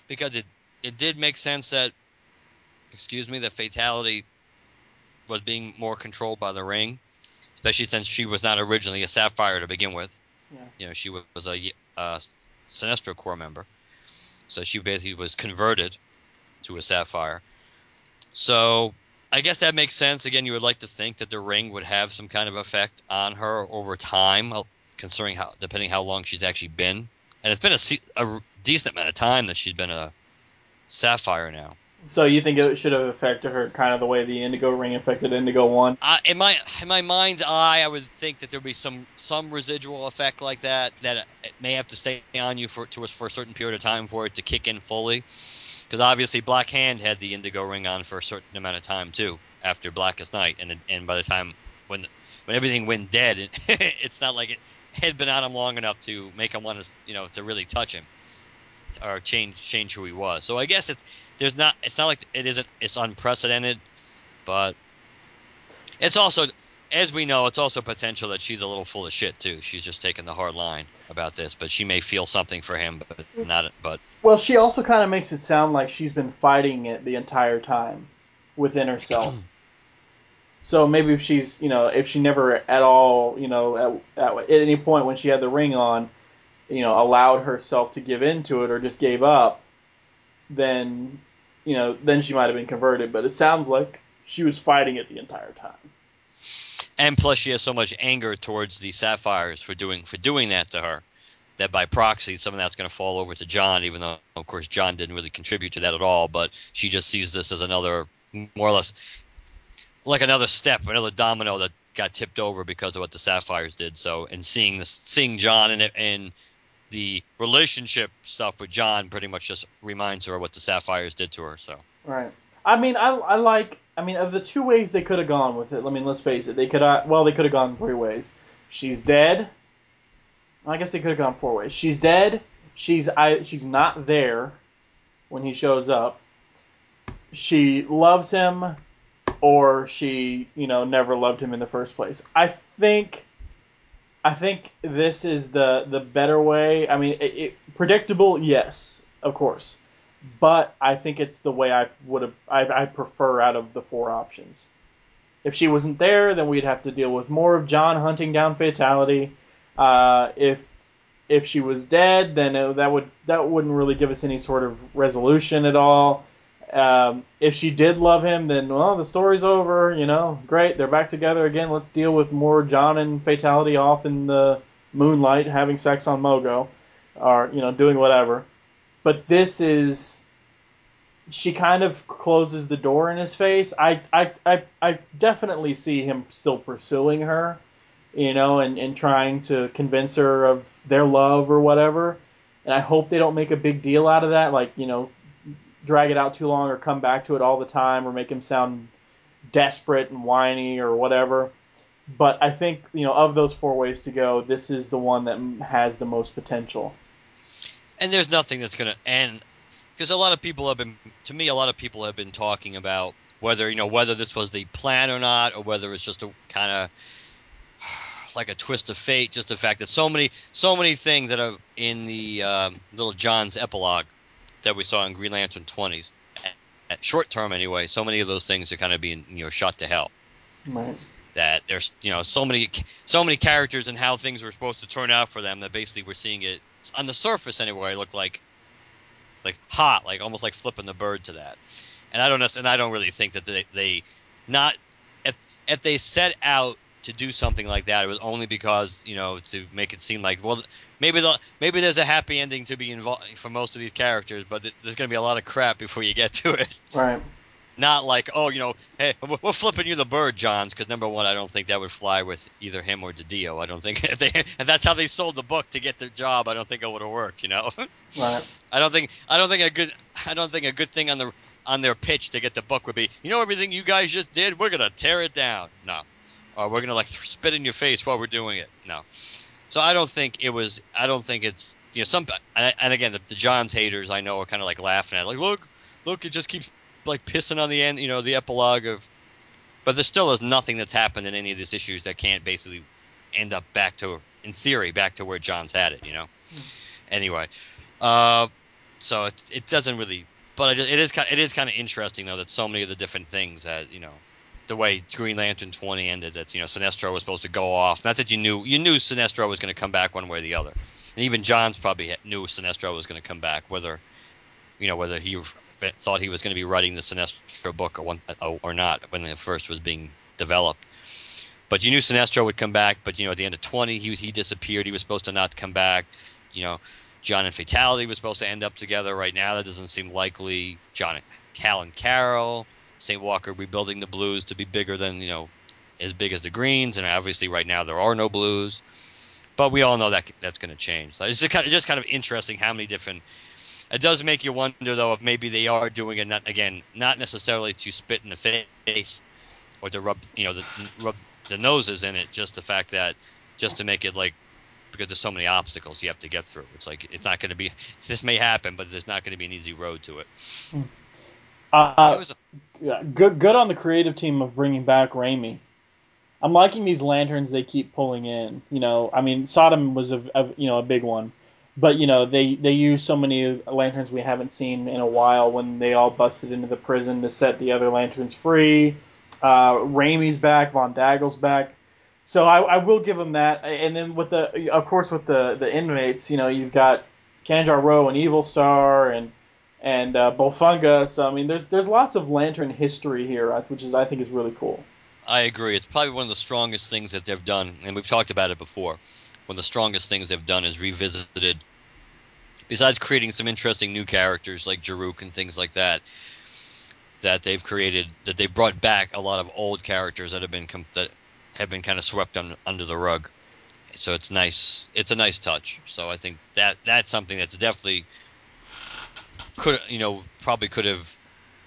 because it it did make sense that, excuse me, that fatality was being more controlled by the ring, especially since she was not originally a Sapphire to begin with. Yeah. You know, she was a uh, Sinestro Corps member, so she basically was converted to a Sapphire. So I guess that makes sense. Again, you would like to think that the ring would have some kind of effect on her over time, uh, considering how depending how long she's actually been. And it's been a, a decent amount of time that she's been a sapphire now. So you think it should have affected her kind of the way the Indigo ring affected Indigo One? Uh, in my in my mind's eye, I would think that there'd be some some residual effect like that that it may have to stay on you for to for a certain period of time for it to kick in fully because obviously Black Hand had the Indigo ring on for a certain amount of time too after Blackest Night, and and by the time when when everything went dead, it, it's not like it had been on him long enough to make him want to you know to really touch him or change change who he was. So I guess it's there's not it's not like it isn't it's unprecedented, but it's also as we know, it's also potential that she's a little full of shit too. She's just taking the hard line about this, but she may feel something for him, but not. But well, she also kind of makes it sound like she's been fighting it the entire time within herself. So maybe if she's, you know, if she never at all, you know, at, at, at any point when she had the ring on, you know, allowed herself to give into it or just gave up, then, you know, then she might have been converted. But it sounds like she was fighting it the entire time. And plus, she has so much anger towards the Sapphires for doing for doing that to her that by proxy, some of that's going to fall over to John, even though, of course, John didn't really contribute to that at all. But she just sees this as another, more or less, like another step, another domino that got tipped over because of what the Sapphires did. So, and seeing seeing John it, and the relationship stuff with John pretty much just reminds her of what the Sapphires did to her. So, right. I mean, I, I like. I mean, of the two ways they could have gone with it, I mean, let's face it, they could. Well, they could have gone three ways. She's dead. I guess they could have gone four ways. She's dead. She's I. She's not there when he shows up. She loves him, or she, you know, never loved him in the first place. I think. I think this is the the better way. I mean, it, it, predictable, yes, of course, but I think it's the way I would have. I, I prefer out of the four options. If she wasn't there, then we'd have to deal with more of John hunting down Fatality. Uh, if if she was dead, then it, that would that wouldn't really give us any sort of resolution at all. Um, if she did love him, then well, the story's over. You know, great, they're back together again. Let's deal with more John and Fatality off in the moonlight, having sex on Mogo, or you know, doing whatever. But this is she kind of closes the door in his face. I I I, I definitely see him still pursuing her you know, and, and trying to convince her of their love or whatever. And I hope they don't make a big deal out of that, like, you know, drag it out too long or come back to it all the time or make him sound desperate and whiny or whatever. But I think, you know, of those four ways to go, this is the one that has the most potential. And there's nothing that's going to end because a lot of people have been to me a lot of people have been talking about whether, you know, whether this was the plan or not or whether it's just a kind of like a twist of fate. Just the fact that so many, so many things that are in the um, little John's epilogue that we saw in Green Lantern twenties, at, at short term anyway. So many of those things are kind of being you know shot to hell. Right. That there's you know so many so many characters and how things were supposed to turn out for them that basically we're seeing it on the surface anyway. Look like like hot, like almost like flipping the bird to that. And I don't and I don't really think that they, they not if if they set out to do something like that. It was only because you know to make it seem like well maybe the maybe there's a happy ending to be involved for most of these characters, but there's going to be a lot of crap before you get to it. Right. Not like oh you know hey we're flipping you the bird, Johns, because number one I don't think that would fly with either him or DiDio. I don't think if, they, if that's how they sold the book to get their job, I don't think it would have worked. You know. Right. I don't think I don't think a good I don't think a good thing on the on their pitch to get the book would be you know everything you guys just did we're gonna tear it down. No, or we're gonna like spit in your face while we're doing it. No. So I don't think it was. I don't think it's you know some. And, and again, the, the Johns haters I know are kind of like laughing at it, like look, look, it just keeps like pissing on the end. You know, the epilogue of. But there still is nothing that's happened in any of these issues that can't basically end up back to, in theory, back to where Johns had it. You know. Anyway, uh, so it it doesn't really. But it is kind. It is kind of interesting though that so many of the different things that you know the way Green Lantern 20 ended. That you know Sinestro was supposed to go off. Not that you knew you knew Sinestro was going to come back one way or the other, and even Johns probably knew Sinestro was going to come back, whether you know whether he thought he was going to be writing the Sinestro book or, one, uh, or not when it first was being developed. But you knew Sinestro would come back. But you know at the end of 20, he he disappeared. He was supposed to not come back. You know. John and Fatality was supposed to end up together. Right now, that doesn't seem likely. John, Cal and Carol, St. Walker rebuilding the Blues to be bigger than you know as big as the Greens, and obviously right now there are no Blues. But we all know that that's going to change. So it's just kind of, just kind of interesting how many different. It does make you wonder though if maybe they are doing it not again not necessarily to spit in the face or to rub you know the rub the noses in it, just the fact that just to make it like because there's so many obstacles you have to get through. It's like it's not going to be. This may happen, but there's not going to be an easy road to it. Hmm. Uh, it was a, yeah, good good on the creative team of bringing back Rami. I'm liking these lanterns they keep pulling in. You know, I mean, Sodam was a, a you know a big one, but you know they they use so many lanterns we haven't seen in a while when they all busted into the prison to set the other lanterns free. Uh, Rami's back, Von Daggle's back. So I, I will give them that. And then with the, of course, with the the inmates, you know, you've got Kanjar Ro and Evil Star and and uh, Bolphunga. So I mean, there's there's lots of Lantern history here, which is I think is really cool. I agree. It's probably one of the strongest things that they've done, and we've talked about it before. One of the strongest things they've done is revisited. Besides creating some interesting new characters like Jaruk and things like that, that they've created, that they've brought back a lot of old characters that have been com- that have been kind of swept un- under the rug. So it's nice. It's a nice touch. So I think that that's something that's definitely could you know probably could have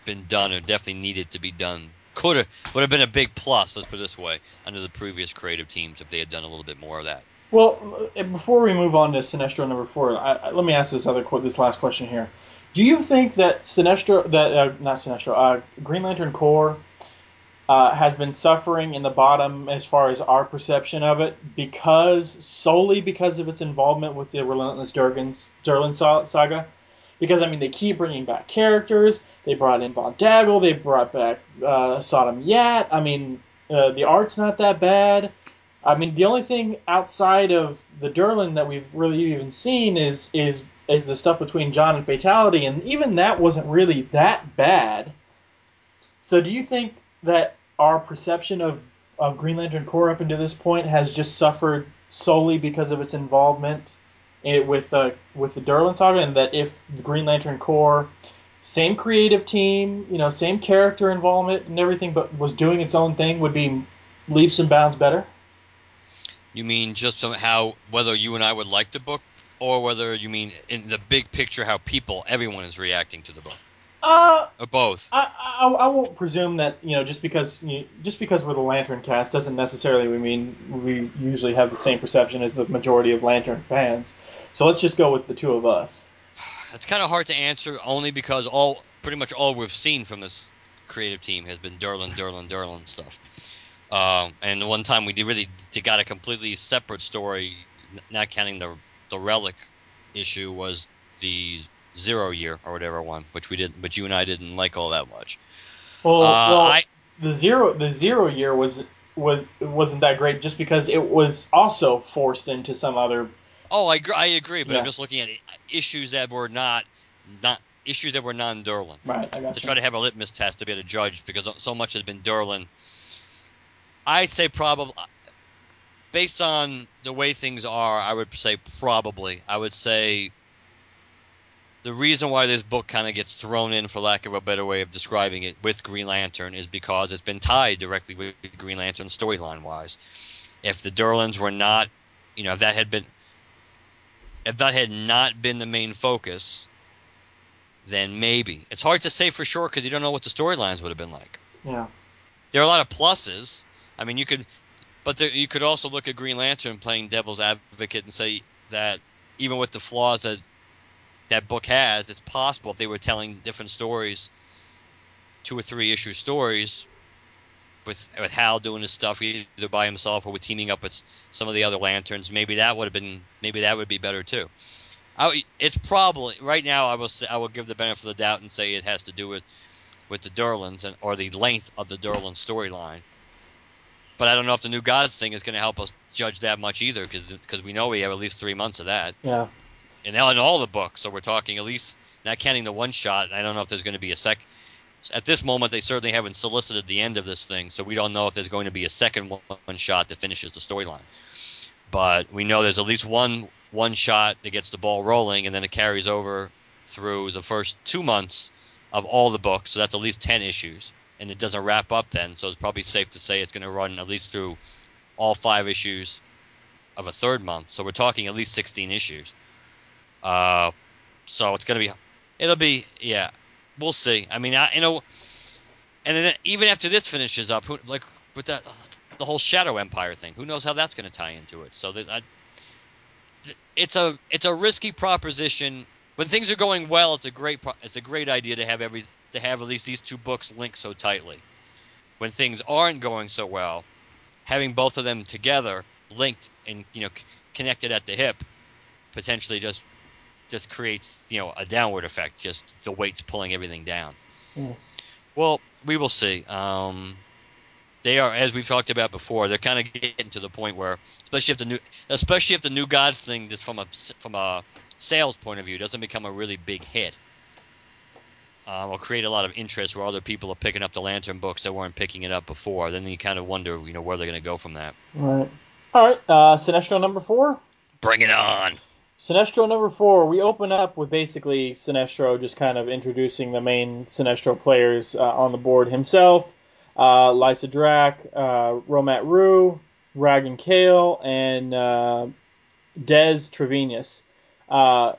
been done or definitely needed to be done. Could have would have been a big plus. Let's put it this way under the previous creative teams if they had done a little bit more of that. Well, uh, before we move on to Sinestro number four, I, I, let me ask this other this last question here. Do you think that Sinestro, that uh, not Sinestro, uh, Green Lantern Corps uh, has been suffering in the bottom as far as our perception of it because solely because of its involvement with the Relentless Durgan's Durlan saga? Because I mean, they keep bringing back characters. They brought in Von Daggle. They brought back uh, Sodam Yat. I mean, uh, the art's not that bad. I mean, the only thing outside of the Durlan that we've really even seen is is is the stuff between John and Fatality, and even that wasn't really that bad. So, do you think that our perception of of Green Lantern Corps up until this point has just suffered solely because of its involvement in, with uh, with the Durlan saga, and that if the Green Lantern Corps, same creative team, you know, same character involvement and everything, but was doing its own thing, would be leaps and bounds better? You mean just somehow whether you and I would like the book, or whether you mean in the big picture how people, everyone is reacting to the book? Uh, or both. I, I, I won't presume that you know just because you, just because we're the LanternCast doesn't necessarily mean we usually have the same perception as the majority of Lantern fans. So let's just go with the two of us. It's kind of hard to answer only because all pretty much all we've seen from this creative team has been Durlan, Durlan, Durlan stuff. Um, and the one time we did really got a completely separate story, not counting the the relic issue, was the zero year or whatever one, which we didn't, but you and I didn't like all that much. Well, Uh, well I- the zero the zero year was was wasn't that great just because it was also forced into some other. Oh, I, I agree, but Yeah. I'm just looking at issues that were not not issues that were non Durlan Right, I got to you. try to have a litmus test to be able to judge because so much has been Durlan. I say probably uh, based on the way things are, I would say probably. I would say the reason why this book kind of gets thrown in, for lack of a better way of describing it, with Green Lantern is because it's been tied directly with Green Lantern storyline wise. If the Durlans were not, you know, if that had been, if that had not been the main focus, then maybe it's hard to say for sure because you don't know what the storylines would have been like. Yeah. There are a lot of pluses. I mean, you could, but there, you could also look at Green Lantern playing devil's advocate and say that even with the flaws that that book has, it's possible if they were telling different stories, two or three issue stories, with with Hal doing his stuff either by himself or with teaming up with some of the other lanterns, maybe that would have been maybe that would be better too. I, it's probably right now. I will say, I will give the benefit of the doubt and say it has to do with with the Durlans and or the length of the Durlan storyline. But I don't know if the New Gods thing is going to help us judge that much either, because we know we have at least three months of that Yeah. in, all- in all the books. So we're talking at least not counting the one shot. I don't know if there's going to be a sec. At this moment, they certainly haven't solicited the end of this thing, so we don't know if there's going to be a second one, shot that finishes the storyline. But we know there's at least one one shot that gets the ball rolling, and then it carries over through the first two months of all the books. So that's at least ten issues, and it doesn't wrap up then. So it's probably safe to say it's going to run at least through all five issues of a third month. So we're talking at least sixteen issues. Uh, so it's gonna be, it'll be, yeah, we'll see. I mean, I, you know, and then even after this finishes up, who, like with that the whole Shadow Empire thing, who knows how that's gonna tie into it? So that I, it's a it's a risky proposition. When things are going well, it's a great pro- it's a great idea to have every to have at least these two books linked so tightly. When things aren't going so well, having both of them together, linked and you know c- connected at the hip, potentially just just creates you know a downward effect. Just the weight's pulling everything down. Mm. Well, we will see. Um, they are, as we've talked about before, they're kind of getting to the point where, especially if the new, especially if the new gods thing, just from a from a sales point of view, doesn't become a really big hit, uh, will create a lot of interest where other people are picking up the lantern books that weren't picking it up before. Then you kind of wonder, you know, where they're going to go from that. Right. All right. Uh, Sinestro number four. Bring it on. Sinestro number four. We open up with basically Sinestro just kind of introducing the main Sinestro players uh, on the board himself. Uh, Lyssa Drak, uh, Romat Ru, Rigan Kale, and uh, Dez Trevenius. Uh,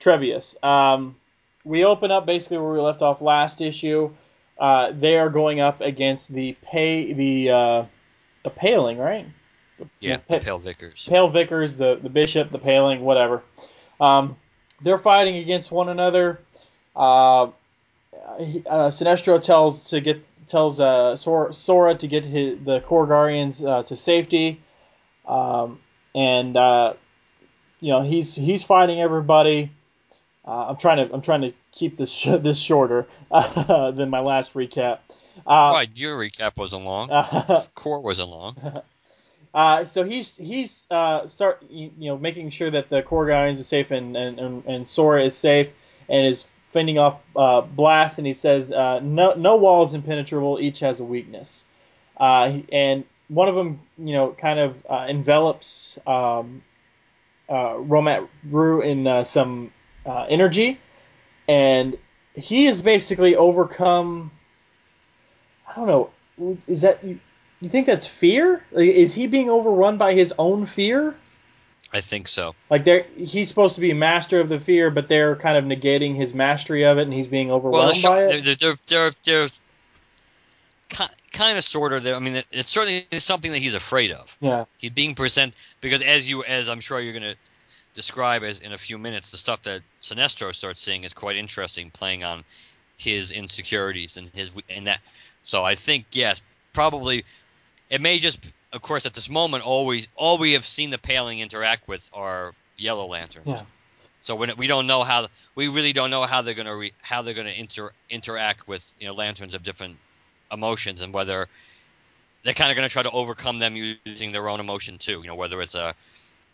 Trevius. Um, we open up basically where we left off last issue. Uh, they are going up against the pay the uh, the paling, right? Yeah, the Pale Vicars. Pale Vicars, the the bishop, the paling, whatever. Um, they're fighting against one another. Uh, uh, Sinestro tells to get tells uh, Sora, Sora to get his, the Korugarians uh, to safety, um, and uh, you know he's he's fighting everybody. Uh, I'm trying to I'm trying to keep this sh- this shorter uh, than my last recap. Uh, right, your recap wasn't long. Core wasn't long. Uh, so he's he's uh, start you know making sure that the Korugarians are safe and, and, and, and Sora is safe and is fending off uh, Blast. And he says uh, no no wall is impenetrable each has a weakness. Uh, and one of them you know kind of uh, envelops um, Romat Ru in some energy. And he is basically overcome I don't know is that you think that's fear? Is he being overrun by his own fear? I think so. Like they he's supposed to be master of the fear, but they're kind of negating his mastery of it, and he's being overwhelmed well, by it. They're, they're, they're, they're kind of, sort of. I mean, it's certainly something that he's afraid of. Yeah. He's being present because, as you, as I'm sure you're going to describe as in a few minutes, the stuff that Sinestro starts seeing is quite interesting, playing on his insecurities and his and that. So I think yes, probably it may just, of course, at this moment, always all we have seen the paling interact with are yellow lanterns. Yeah. So when it, we don't know how we really don't know how they're going to re, how they're going to inter, interact with you know lanterns of different emotions and whether they're kind of going to try to overcome them using their own emotion too. You know whether it's a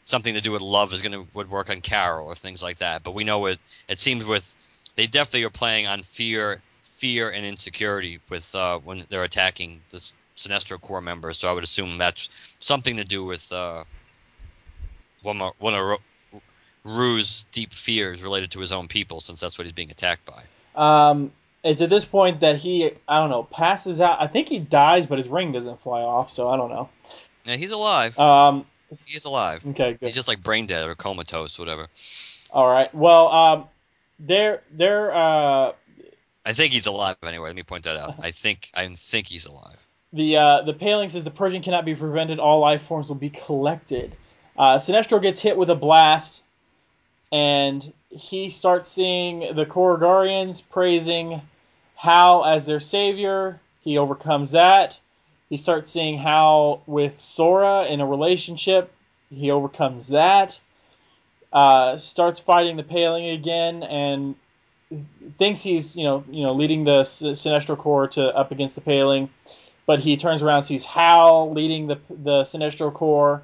something to do with love is going to would work on Carol or things like that. But we know it it seems with they definitely are playing on fear fear and insecurity with uh, when they're attacking this Sinestro Corps member, so I would assume that's something to do with uh, one of, one of Ru's deep fears related to his own people, since that's what he's being attacked by. Um, it's at this point that he, I don't know, passes out. I think he dies, but his ring doesn't fly off, so I don't know. Yeah, he's alive. Um, he's alive. Okay, good. He's just like brain dead or comatose, whatever. All right. Well, um, they're they're. Uh, I think he's alive anyway. Let me point that out. I think I think he's alive. The uh, the paling says the purging cannot be prevented. All life forms will be collected. Uh, Sinestro gets hit with a blast, and he starts seeing the Korugarians praising Hal as their savior. He overcomes that. He starts seeing Hal with Sora in a relationship. He overcomes that. Uh, starts fighting the Paling again, and thinks he's you know you know leading the Sinestro Corps to up against the Paling but he turns around, sees Hal leading the the Sinestro Corps.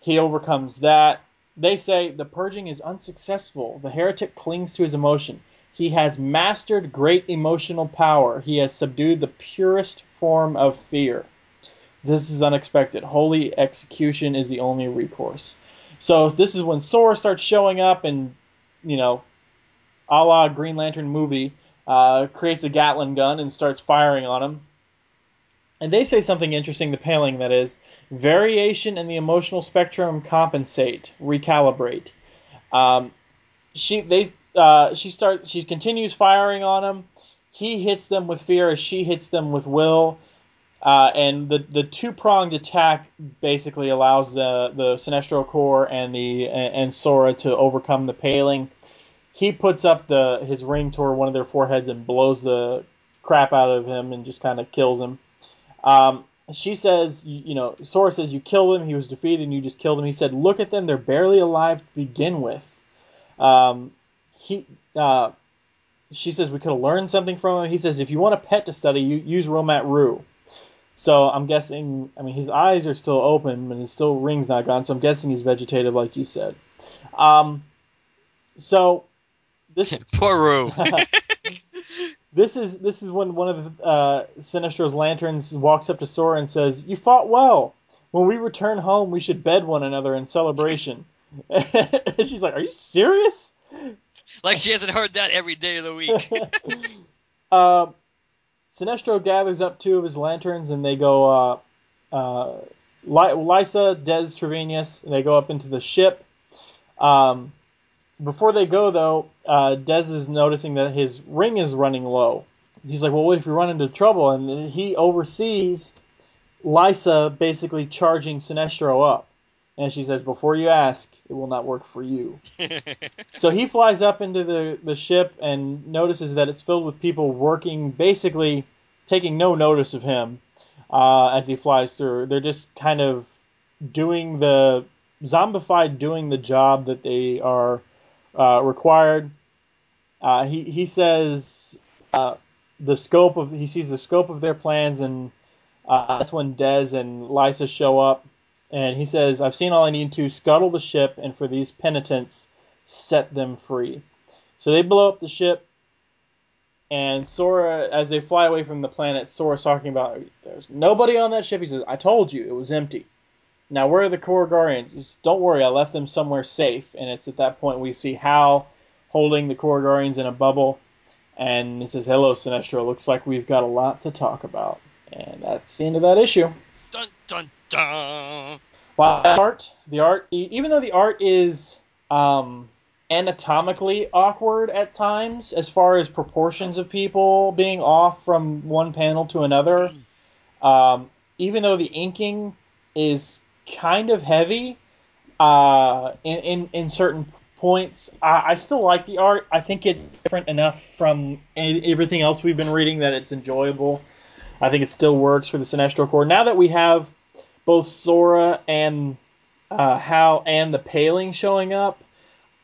He overcomes that. They say the purging is unsuccessful. The heretic clings to his emotion. He has mastered great emotional power. He has subdued the purest form of fear. This is unexpected. Holy execution is the only recourse. So this is when Sora starts showing up and, you know, a la Green Lantern movie, uh, creates a Gatling gun and starts firing on him. And they say something interesting, the paling that is variation in the emotional spectrum compensate, recalibrate. Um, she they uh, she starts she continues firing on him. He hits them with fear as she hits them with will. Uh, and the the two pronged attack basically allows the the Sinestro Corps and the and Sora to overcome the paling. He puts up the his ring toward one of their foreheads and blows the crap out of him and just kind of kills him. Um, she says, you know, Sora says, you killed him. He was defeated, and you just killed him. He said, look at them. They're barely alive to begin with. Um, he, uh, she says, we could have learned something from him. He says, if you want a pet to study, you use Romat Ru. So I'm guessing. I mean, his eyes are still open, and his still ring's not gone. So I'm guessing he's vegetative, like you said. Um, so this Poor this is this is when one of uh, Sinestro's lanterns walks up to Sora and says, "You fought well. When we return home, we should bed one another in celebration." and she's like, "Are you serious?" like she hasn't heard that every day of the week. uh, Sinestro gathers up two of his lanterns and they go. Uh, uh, Lyssa, Dez, Trevenius, and they go up into the ship. Um, before they go, though, uh, Dez is noticing that his ring is running low. He's like, "Well, what if you run into trouble?" And he oversees Lyssa basically charging Sinestro up. And she says, Before you ask, it will not work for you. so he flies up into the, the ship and notices that it's filled with people working, basically taking no notice of him uh, as he flies through. They're just kind of doing the zombified, doing the job that they are uh, required. Uh, he, he says uh, the scope of, he sees the scope of their plans, and uh, that's when Dez and Lyssa show up and he says, I've seen all I need to scuttle the ship, and for these penitents, set them free. So they blow up the ship, and Sora, as they fly away from the planet, Sora's talking about, there's nobody on that ship. He says, I told you, it was empty. Now, where are the Korugarians? Just don't worry, I left them somewhere safe. And it's at that point we see Hal holding the Korugarians in a bubble, and it says, Hello, Sinestro. Looks like we've got a lot to talk about. And that's the end of that issue. Dun, dun, dun. Well, the art, the art, even though the art is um, anatomically awkward at times, as far as proportions of people being off from one panel to another, um, even though the inking is kind of heavy uh, in, in, in certain points, I, I still like the art. I think it's different enough from everything else we've been reading that it's enjoyable. I think it still works for the Sinestro Corps. Now that we have both Sora and uh, Hal and the Paling showing up,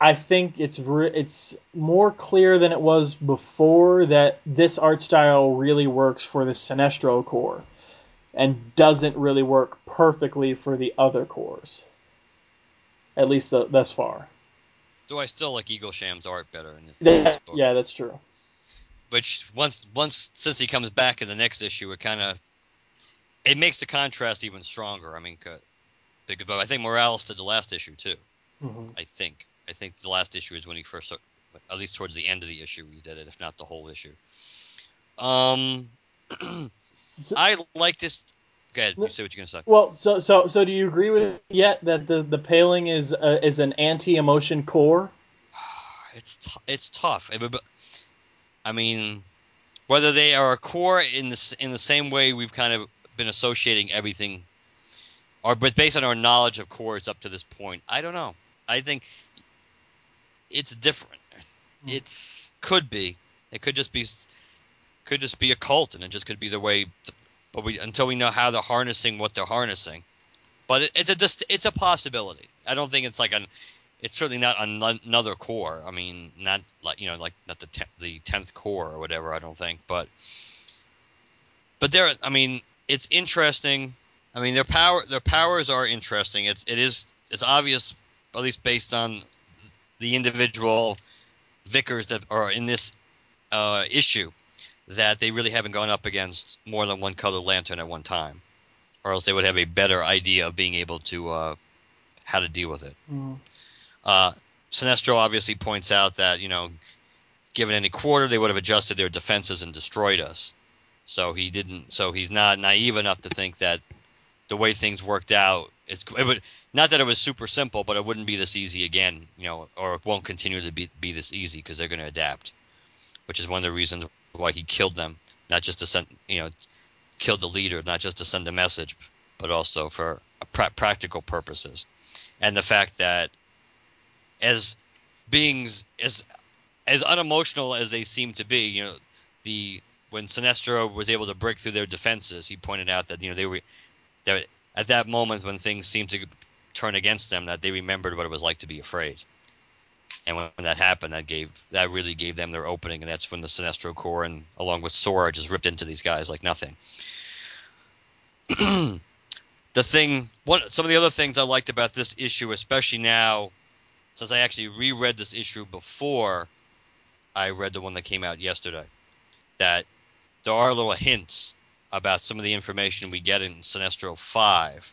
I think it's re- it's more clear than it was before that this art style really works for the Sinestro Corps and doesn't really work perfectly for the other cores. At least the, thus far. Do I still like Eaglesham's art better in this, in this book? Yeah, that's true. Which once once since he comes back in the next issue, it kind of it makes the contrast even stronger. I mean, because I think Morales did the last issue too. Mm-hmm. I think. I think the last issue is when he first, at least towards the end of the issue, he did it, if not the whole issue. Um, I like this. Go ahead. You say what you're gonna say. Well, so so so, do you agree with yet that the the paling is uh, is an anti emotion core? It's t- it's tough. I mean, whether they are a core in the in the same way we've kind of been associating everything, or but based on our knowledge of cores up to this point, I don't know. I think it's different. Mm. It's could be. It could just be could just be a cult, and it just could be the way. To, but we until we know how they're harnessing what they're harnessing. But it, it's a just it's a possibility. I don't think it's like an. It's certainly not another core. I mean, not like you know, like not the te- the tenth core or whatever. I don't think, but but there. I mean, it's interesting. I mean, their power their powers are interesting. It's it is it's obvious, at least based on the individual vicars that are in this uh, issue, that they really haven't gone up against more than one colored lantern at one time, or else they would have a better idea of being able to uh, how to deal with it. Mm. Uh, Sinestro obviously points out that you know, given any quarter, they would have adjusted their defenses and destroyed us. So he didn't. So he's not naive enough to think that the way things worked out, it's it would not that it was super simple, but it wouldn't be this easy again, you know, or it won't continue to be be this easy because they're going to adapt, which is one of the reasons why he killed them, not just to send, you know, killed the leader, not just to send a message, but also for pra- practical purposes, and the fact that as beings as as unemotional as they seem to be, you know, the when Sinestro was able to break through their defenses, he pointed out that you know they were that at that moment when things seemed to turn against them, that they remembered what it was like to be afraid. And when, when that happened, that gave that really gave them their opening, and that's when the Sinestro Corps and along with Sora just ripped into these guys like nothing. the thing, one, some of the other things I liked about this issue, especially now, since I actually reread this issue before I read the one that came out yesterday, that there are little hints about some of the information we get in Sinestro 5.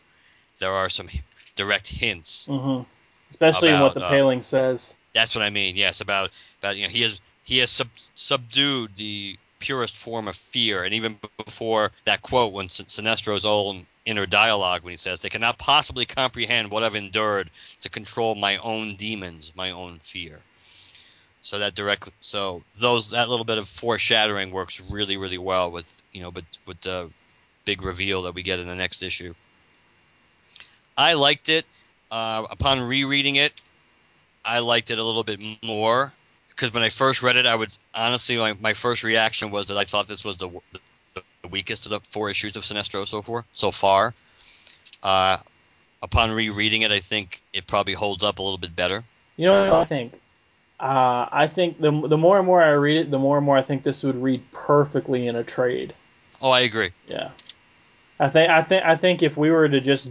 There are some direct hints. hmm Especially in what the uh, paling says. That's what I mean. Yes, about about you know he has he has sub, subdued the purest form of fear, and even before that quote, when Sin- Sinestro's own inner dialogue, when he says, "They cannot possibly comprehend what I've endured to control my own demons, my own fear." So that direct, so those that little bit of foreshadowing works really, really well with you know, but with the big reveal that we get in the next issue. I liked it. Uh, upon rereading it, I liked it a little bit more because when I first read it, I would honestly my, my first reaction was that I thought this was the, the, the weakest of the four issues of Sinestro so far. So far, uh, upon rereading it, I think it probably holds up a little bit better. You know what I think? Uh, I think the the more and more I read it, the more and more I think this would read perfectly in a trade. Oh, I agree. Yeah, I think I think I think if we were to just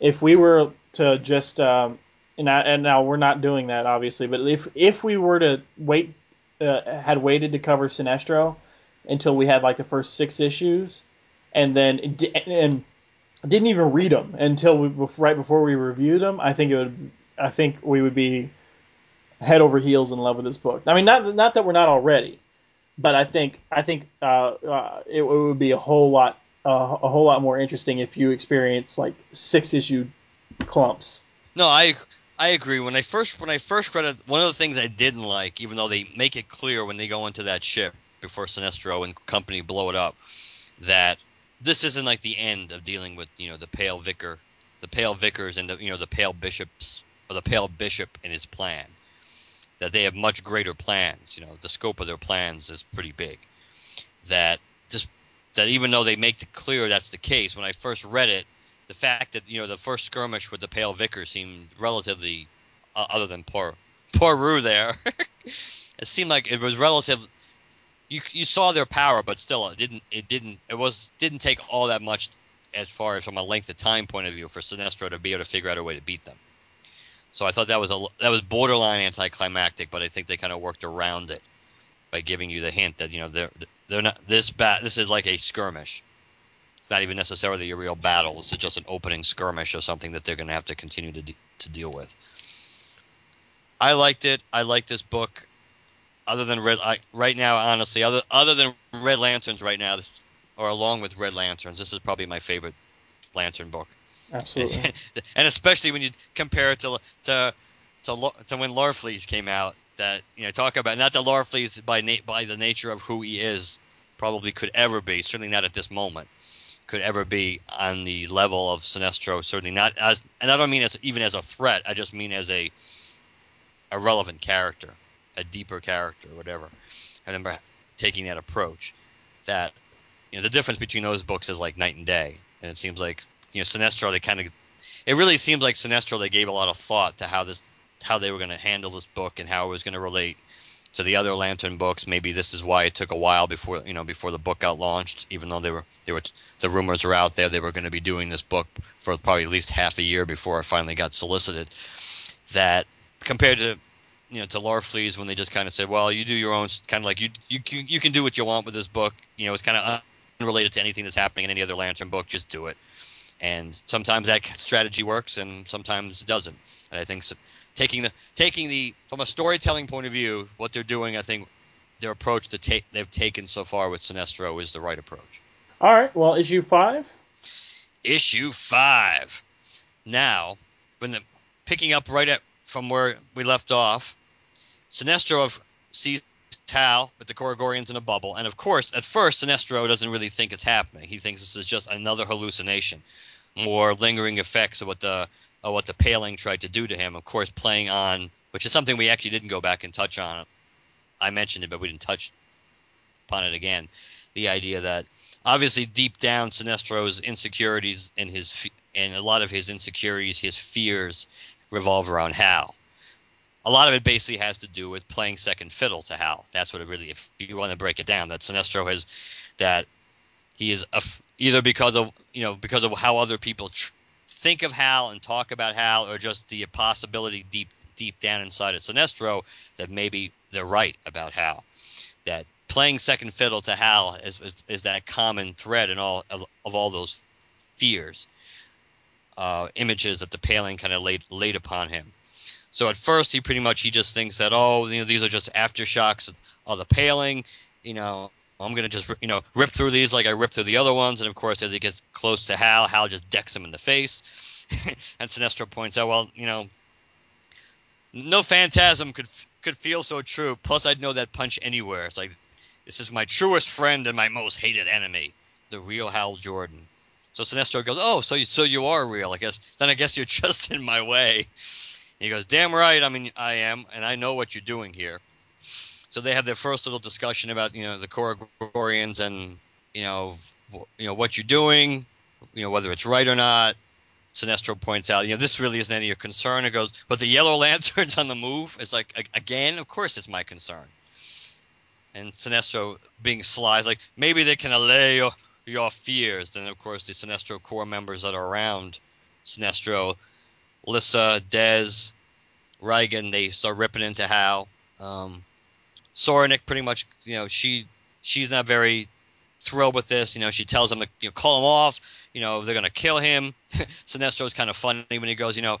if we were to just um, and I, and now we're not doing that obviously, but if if we were to wait uh, had waited to cover Sinestro until we had like the first six issues, and then and didn't even read them until we, right before we reviewed them, I think it would I think we would be head over heels in love with this book. I mean, not not that we're not already, but I think I think uh, uh, it, would be a whole lot uh, a whole lot more interesting if you experience like six issue clumps. No, I I agree. When I first when I first read it, one of the things I didn't like, even though they make it clear when they go into that ship before Sinestro and company blow it up, that this isn't like the end of dealing with you know the Pale Vicar, the Pale Vicars and the you know the Pale Bishops or the Pale Bishop and his plan. That they have much greater plans. You know, the scope of their plans is pretty big. That just that even though they make it clear that's the case, when I first read it, the fact that you know the first skirmish with the Pale Vicar seemed relatively, uh, other than poor poor Ru there, it seemed like it was relative. You you saw their power, but still it didn't it didn't it was didn't take all that much as far as from a length of time point of view for Sinestro to be able to figure out a way to beat them. So I thought that was a that was borderline anticlimactic, but I think they kind of worked around it by giving you the hint that you know they're they're not this bat this is like a skirmish. It's not even necessarily a real battle. This is just an opening skirmish of something that they're going to have to continue to de- to deal with. I liked it. I like this book. Other than red, I, right now, honestly, other other than Red Lanterns, right now, this, or along with Red Lanterns, this is probably my favorite Lantern book. Absolutely. and especially when you compare it to to to, to when Larfleeze came out. That you know, talk about not that Larfleeze by na- by the nature of who he is, probably could ever be. Certainly not at this moment. Could ever be on the level of Sinestro. Certainly not as, and I don't mean as even as a threat. I just mean as a a relevant character, a deeper character, whatever. I remember taking that approach. That you know, the difference between those books is like night and day. And it seems like you know, Sinestro, they kind of, it really seems like Sinestro, they gave a lot of thought to how this, how they were going to handle this book and how it was going to relate to the other Lantern books. Maybe this is why it took a while before, you know, before the book got launched, even though they were, they were, the rumors were out there they were going to be doing this book for probably at least half a year before it finally got solicited. That compared to, you know, to Larfleeze when they just kind of said, well, you do your own, kind of like you, you, you can do what you want with this book. You know, it's kind of unrelated to anything that's happening in any other Lantern book. Just do it and sometimes that strategy works and sometimes it doesn't and i think taking the taking the from a storytelling point of view what they're doing i think their approach to take they've taken so far with sinestro is the right approach All right. Well, issue five. issue five now when the picking up right at from where we left off sinestro of, sees Hal with the Korugarians in a bubble, and of course, at first, Sinestro doesn't really think it's happening. He thinks this is just another hallucination, more lingering effects of what the of what the paling tried to do to him. Of course, playing on which is something we actually didn't go back and touch on. I mentioned it, but we didn't touch upon it again. The idea that obviously deep down, Sinestro's insecurities and his and a lot of his insecurities, his fears, revolve around Hal a lot of it basically has to do with playing second fiddle to Hal. That's what it really, if you want to break it down, that Sinestro has, that he is a, either because of you know because of how other people tr- think of Hal and talk about Hal, or just the possibility deep deep down inside of Sinestro that maybe they're right about Hal. That playing second fiddle to Hal is, is, is that common thread in all of, of all those fears, uh, images that the paling kind of laid laid upon him. So at first he pretty much he just thinks that oh you know these are just aftershocks of the paling, you know I'm gonna just you know rip through these like I ripped through the other ones, and of course as he gets close to Hal, Hal just decks him in the face, and Sinestro points out well you know no phantasm could could feel so true. Plus I'd know that punch anywhere. It's like this is my truest friend and my most hated enemy, the real Hal Jordan. So Sinestro goes, "Oh, so you, so you are real? I guess then I guess you're just in my way." he goes, "Damn right. I mean, I am, and I know what you're doing here." So they have their first little discussion about you know the Korugarians and you know you know what you're doing, you know whether it's right or not. Sinestro points out, you know, this really isn't any of your concern. It goes, but the Yellow Lantern's on the move. It's like, again, of course it's my concern. And Sinestro, being sly, is like, maybe they can allay your, your fears. Then, of course, the Sinestro Corps members that are around Sinestro, Lyssa, Dez, Rigan, they start ripping into Hal. Um, Soranik pretty much, you know, she she's not very thrilled with this. You know, she tells him to you know, call him off. You know, they're going to kill him. Sinestro's kind of funny when he goes, you know,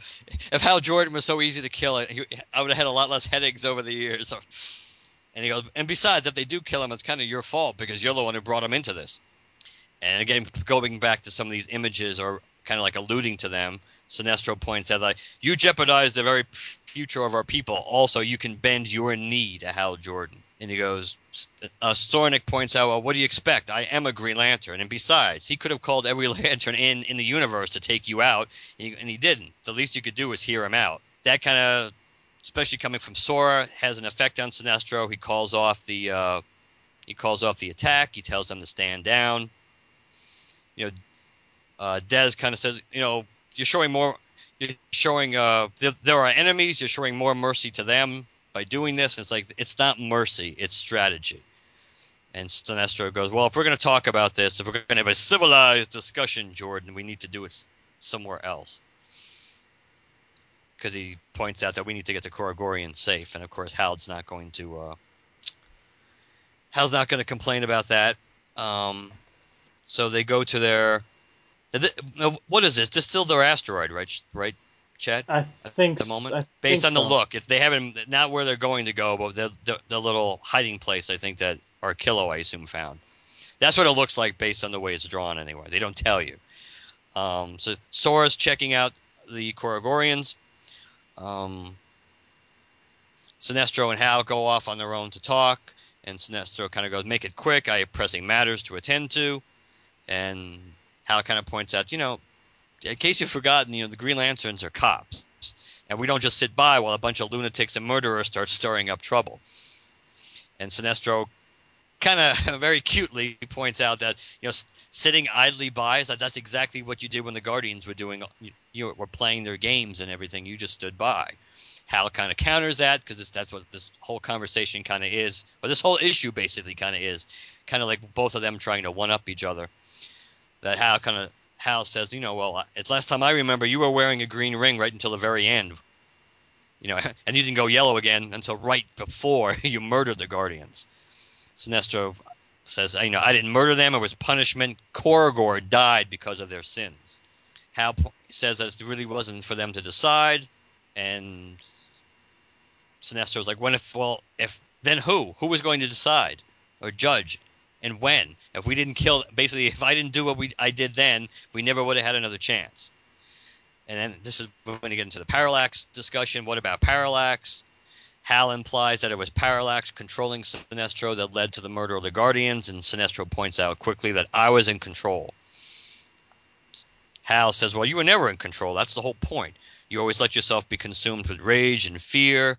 if Hal Jordan was so easy to kill, I would have had a lot less headaches over the years. And he goes, and besides, if they do kill him, it's kind of your fault because you're the one who brought him into this. And again, going back to some of these images or kind of like alluding to them, Sinestro points out like you jeopardized the very future of our people. Also, you can bend your knee to Hal Jordan. And he goes, uh, Soranik points out, well, what do you expect? I am a Green Lantern. And besides, he could have called every lantern in in the universe to take you out, and he, and he didn't. The least you could do is hear him out. That kind of, especially coming from Sora, has an effect on Sinestro. He calls off the uh, he calls off the attack. He tells them to stand down. You know, uh, Dez kind of says, you know, you're showing more. You're showing uh, there, are enemies. You're showing more mercy to them by doing this. It's like it's not mercy, it's strategy. And Sinestro goes, well, if we're going to talk about this, if we're going to have a civilized discussion, Jordan, we need to do it somewhere else. Because he points out that we need to get the Korugarian safe, and of course, Hal's not going to. Uh, Hal's not going to complain about that. Um, so they go to their what is this? This is still their asteroid, right? Right, Chad? I think at the moment, I based on so. the look, if they haven't not where they're going to go, but the, the, the little hiding place, I think that Arkillo, I assume, found. That's what it looks like based on the way it's drawn. Anyway, they don't tell you. Um, so Sora's checking out the Korugarians. Um, Sinestro and Hal go off on their own to talk, and Sinestro kind of goes, "Make it quick. I have pressing matters to attend to." And Hal kind of points out, you know, in case you've forgotten, you know, the Green Lanterns are cops, and we don't just sit by while a bunch of lunatics and murderers start stirring up trouble. And Sinestro kind of very cutely points out that you know sitting idly by that that's exactly what you did when the Guardians were doing you, you were playing their games and everything you just stood by. Hal kind of counters that because that's what this whole conversation kind of is, or this whole issue basically kind of is, kind of like both of them trying to one up each other that Hal kind of Hal says, you know, well, it's last time I remember you were wearing a green ring right until the very end, you know, and you didn't go yellow again until right before you murdered the Guardians. Sinestro says, you know, I didn't murder them; it was punishment. Korugar died because of their sins. Hal says that it really wasn't for them to decide, and Sinestro's like, when if well, if then who? Who was going to decide or judge? And when. If we didn't kill, basically, if I didn't do what we I did then, we never would have had another chance. And then this is when you get into the parallax discussion. What about parallax? Hal implies that it was parallax controlling Sinestro that led to the murder of the Guardians, and Sinestro points out quickly that I was in control. Hal says, Well, you were never in control. That's the whole point. You always let yourself be consumed with rage and fear,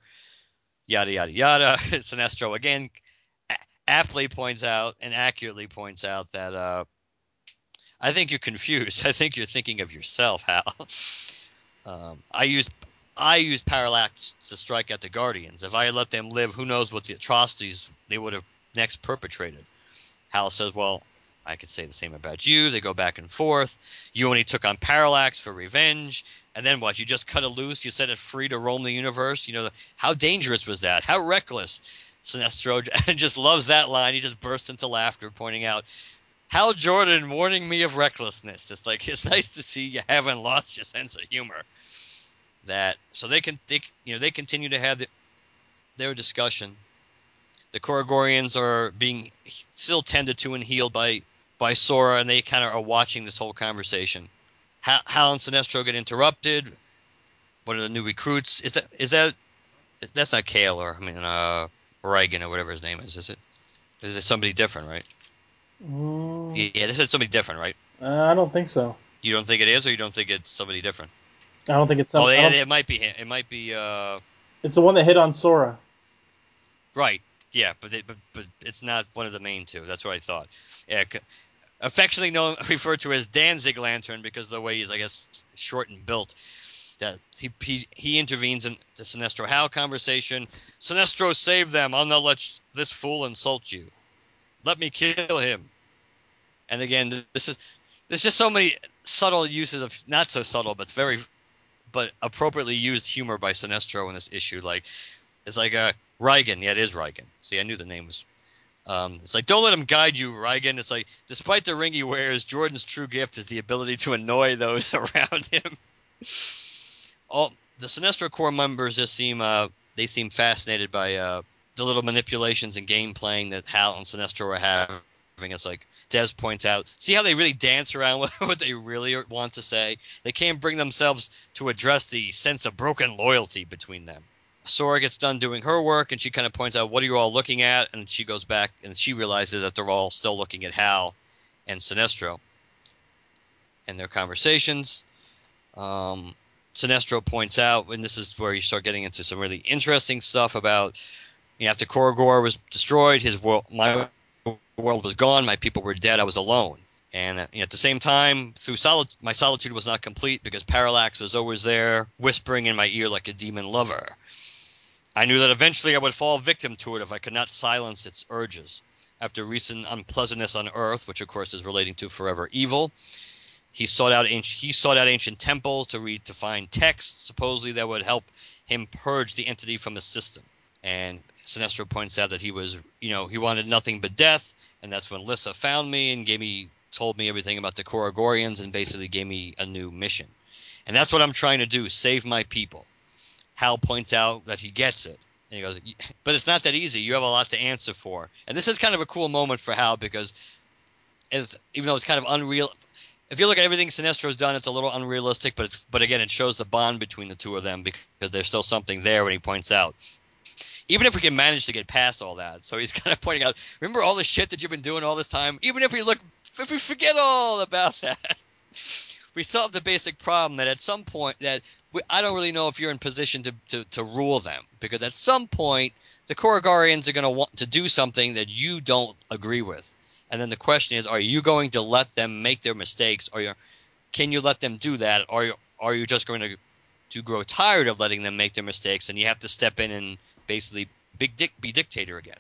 yada, yada, yada. Sinestro, again, aptly points out and accurately points out that uh, I think you're confused. I think you're thinking of yourself, Hal. um, I used I used parallax to strike at the Guardians. If I had let them live, who knows what the atrocities they would have next perpetrated. Hal says, "Well, I could say the same about you. They go back and forth. You only took on Parallax for revenge. And then what? You just cut it loose. You set it free to roam the universe. You know, how dangerous was that? How reckless? Sinestro just loves that line. He just bursts into laughter, pointing out Hal Jordan warning me of recklessness. It's like it's nice to see you haven't lost your sense of humor. That so they can they you know they continue to have the, their discussion. The Korugarians are being still tended to and healed by by Sora, and they kind of are watching this whole conversation. Hal, Hal and Sinestro get interrupted. One of the new recruits is that is that that's not Kale or I mean uh Rigan or whatever his name is, is it? Is it somebody different, right? Mm, Yeah, this is somebody different, right? uh, I don't think so. You don't think it is, or you don't think it's somebody different? I don't think it's some. oh, it, it might be him. It might be uh it's the one that hit on Sora. right. Yeah, but it, but but it's not one of the main two. That's what I thought. Yeah, affectionately known referred to as Danzig Lantern because of the way he's I guess short and built. That he he, he intervenes in the Sinestro Hal conversation. Sinestro saved them. I'll not let this fool insult you. Let me kill him. And again, this is there's just so many subtle uses of not so subtle, but very but appropriately used humor by Sinestro in this issue. Like it's like uh Rigan. Yeah, it is Rigan. See, I knew the name was. Um, it's like don't let him guide you, Rigan. It's like despite the ring he wears, Jordan's true gift is the ability to annoy those around him. All the Sinestro Corps members just seem uh, they seem fascinated by uh, the little manipulations and game playing that Hal and Sinestro are having. It's like Dez points out, see how they really dance around with what they really want to say. They can't bring themselves to address the sense of broken loyalty between them. Sora gets done doing her work, and she kind of points out, "What are you all looking at?" And she goes back, and she realizes that they're all still looking at Hal and Sinestro and their conversations. Um, Sinestro points out, and this is where you start getting into some really interesting stuff about, you know, after Korugar was destroyed, his world, my world was gone, my people were dead, I was alone. And uh, you know, at the same time, through solid, my solitude was not complete because Parallax was always there, whispering in my ear like a demon lover. I knew that eventually I would fall victim to it if I could not silence its urges. After recent unpleasantness on Earth, which of course is relating to forever evil, he sought out ancient, he sought out ancient temples to read to find texts supposedly that would help him purge the entity from his system. And Sinestro points out that he was, you know, he wanted nothing but death, and that's when Lyssa found me and gave me, told me everything about the Korugarians, and basically gave me a new mission. And that's what I'm trying to do: save my people. Hal points out that he gets it, and he goes, "But it's not that easy. You have a lot to answer for." And this is kind of a cool moment for Hal because, as even though it's kind of unreal, if you look at everything Sinestro's done, it's a little unrealistic, but but again, it shows the bond between the two of them because there's still something there when he points out. Even if we can manage to get past all that, so he's kind of pointing out, remember all the shit that you've been doing all this time. Even if we look, if we forget all about that, we have the basic problem that at some point that we, I don't really know if you're in position to, to, to rule them because at some point the Korugarians are going to want to do something that you don't agree with. And then the question is, are you going to let them make their mistakes, or you, can you let them do that, or you- are you just going to to grow tired of letting them make their mistakes, and you have to step in and basically big dic- be dictator again?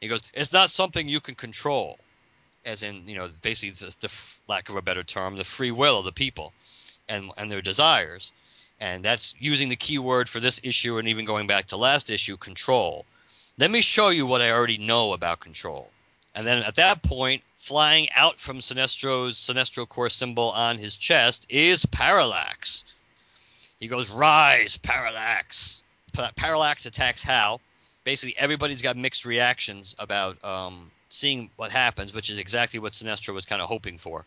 He goes, it's not something you can control, as in you know basically the, the lack of a better term, the free will of the people, and and their desires, and that's using the key word for this issue, and even going back to last issue, control. Let me show you what I already know about control. And then at that point, flying out from Sinestro's Sinestro Corps symbol on his chest is Parallax. He goes, Rise, Parallax. Pa- Parallax attacks Hal. Basically, everybody's got mixed reactions about um, seeing what happens, which is exactly what Sinestro was kind of hoping for.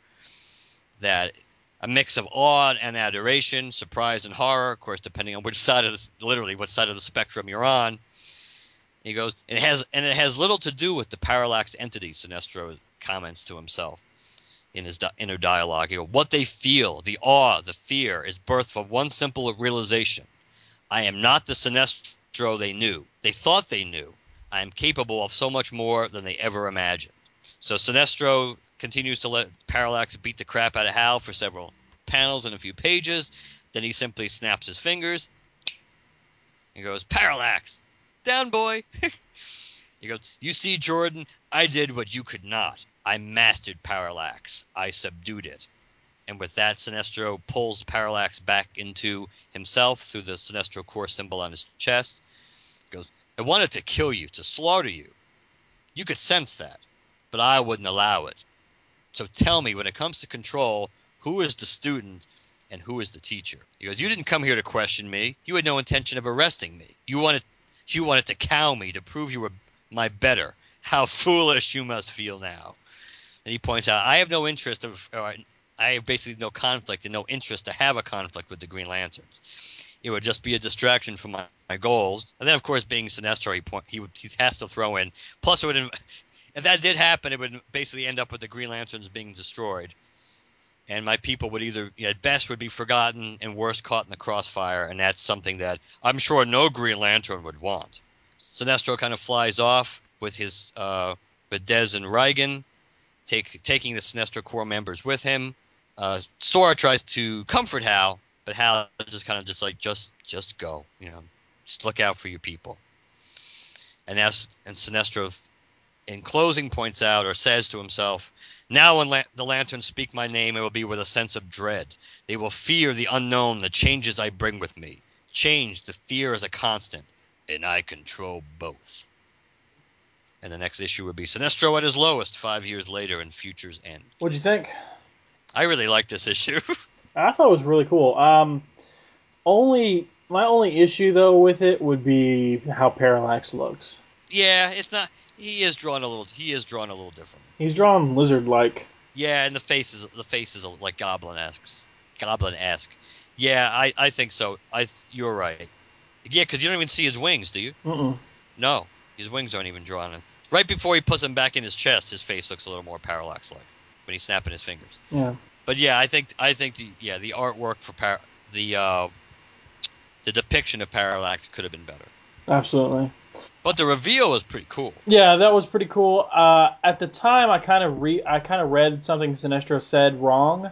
That a mix of awe and adoration, surprise and horror, of course, depending on which side of the, literally what side of the spectrum you're on. He goes, and it has and it has little to do with the parallax entity. Sinestro comments to himself in his di- inner dialogue. He goes, what they feel, the awe, the fear, is birthed from one simple realization: I am not the Sinestro they knew. They thought they knew. I am capable of so much more than they ever imagined. So Sinestro continues to let Parallax beat the crap out of Hal for several panels and a few pages. Then he simply snaps his fingers. He goes, Parallax, down, boy. he goes, You see, Jordan, I did what you could not. I mastered Parallax. I subdued it. And with that, Sinestro pulls Parallax back into himself through the Sinestro Corps symbol on his chest. He goes, I wanted to kill you, to slaughter you. You could sense that, but I wouldn't allow it. So tell me, when it comes to control, who is the student and who is the teacher? He goes, You didn't come here to question me. You had no intention of arresting me. You wanted you wanted to cow me to prove you were my better. How foolish you must feel now. And he points out, I have no interest of or I have basically no conflict and no interest to have a conflict with the Green Lanterns. It would just be a distraction from my, my goals. And then, of course, being Sinestro, he point, he, would, he has to throw in. Plus, it would if that did happen, it would basically end up with the Green Lanterns being destroyed, and my people would either, at best, would be forgotten, and worst, caught in the crossfire. And that's something that I'm sure no Green Lantern would want. Sinestro kind of flies off with his uh, with and Rigan, take, taking the Sinestro Corps members with him. Uh, Sora tries to comfort Hal, but Hal just kind of just like just just go, you know, just look out for your people. And as and Sinestro in closing points out or says to himself, Now when la- the lanterns speak my name, it will be with a sense of dread. They will fear the unknown, the changes I bring with me. Change, the fear is a constant, and I control both. And the next issue would be Sinestro at his lowest five years later in Future's End. What'd you think? I really like this issue. I thought it was really cool. Um, only my only issue though with it would be how Parallax looks. Yeah, it's not. He is drawn a little. He is drawn a little different. He's drawn lizard-like. Yeah, and the face is the face is like goblin esque, goblin esque. Yeah, I, I think so. I you're right. Yeah, because you don't even see his wings, do you? Mm-mm. No, his wings aren't even drawn. In. Right before he puts them back in his chest, his face looks a little more parallax like when he's snapping his fingers. Yeah. But yeah, I think I think the yeah the artwork for par- the uh, the depiction of parallax could have been better. Absolutely. But the reveal was pretty cool. Yeah, that was pretty cool. Uh, at the time, I kind of re I kind of read something Sinestro said wrong.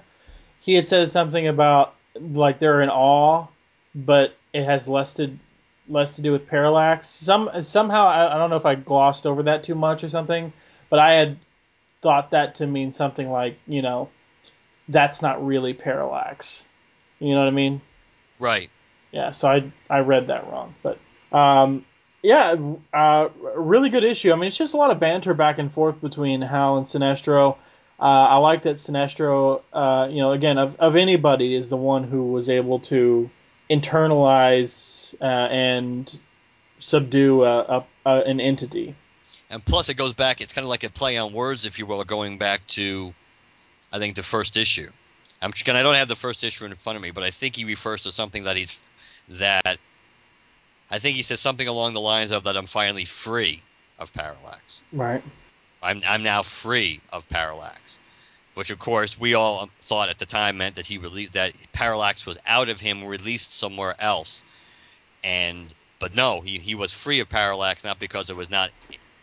He had said something about like they're in awe, but it has less to less to do with parallax. Some somehow I, I don't know if I glossed over that too much or something, but I had thought that to mean something like you know that's not really parallax. You know what I mean? Right. Yeah, so I I read that wrong, but um, yeah, uh, really good issue. I mean, it's just a lot of banter back and forth between Hal and Sinestro. Uh, I like that Sinestro, uh, you know, again of of anybody is the one who was able to internalize uh, and subdue a, a, a, an entity. And plus, it goes back. It's kind of like a play on words, if you will, going back to, I think, the first issue. I'm just. I don't have the first issue in front of me, but I think he refers to something that he's that. I think he says something along the lines of that. I'm finally free of parallax. Right. I'm I'm now free of parallax, which of course we all thought at the time meant that he released that parallax was out of him, released somewhere else, and but no, he he was free of parallax not because it was not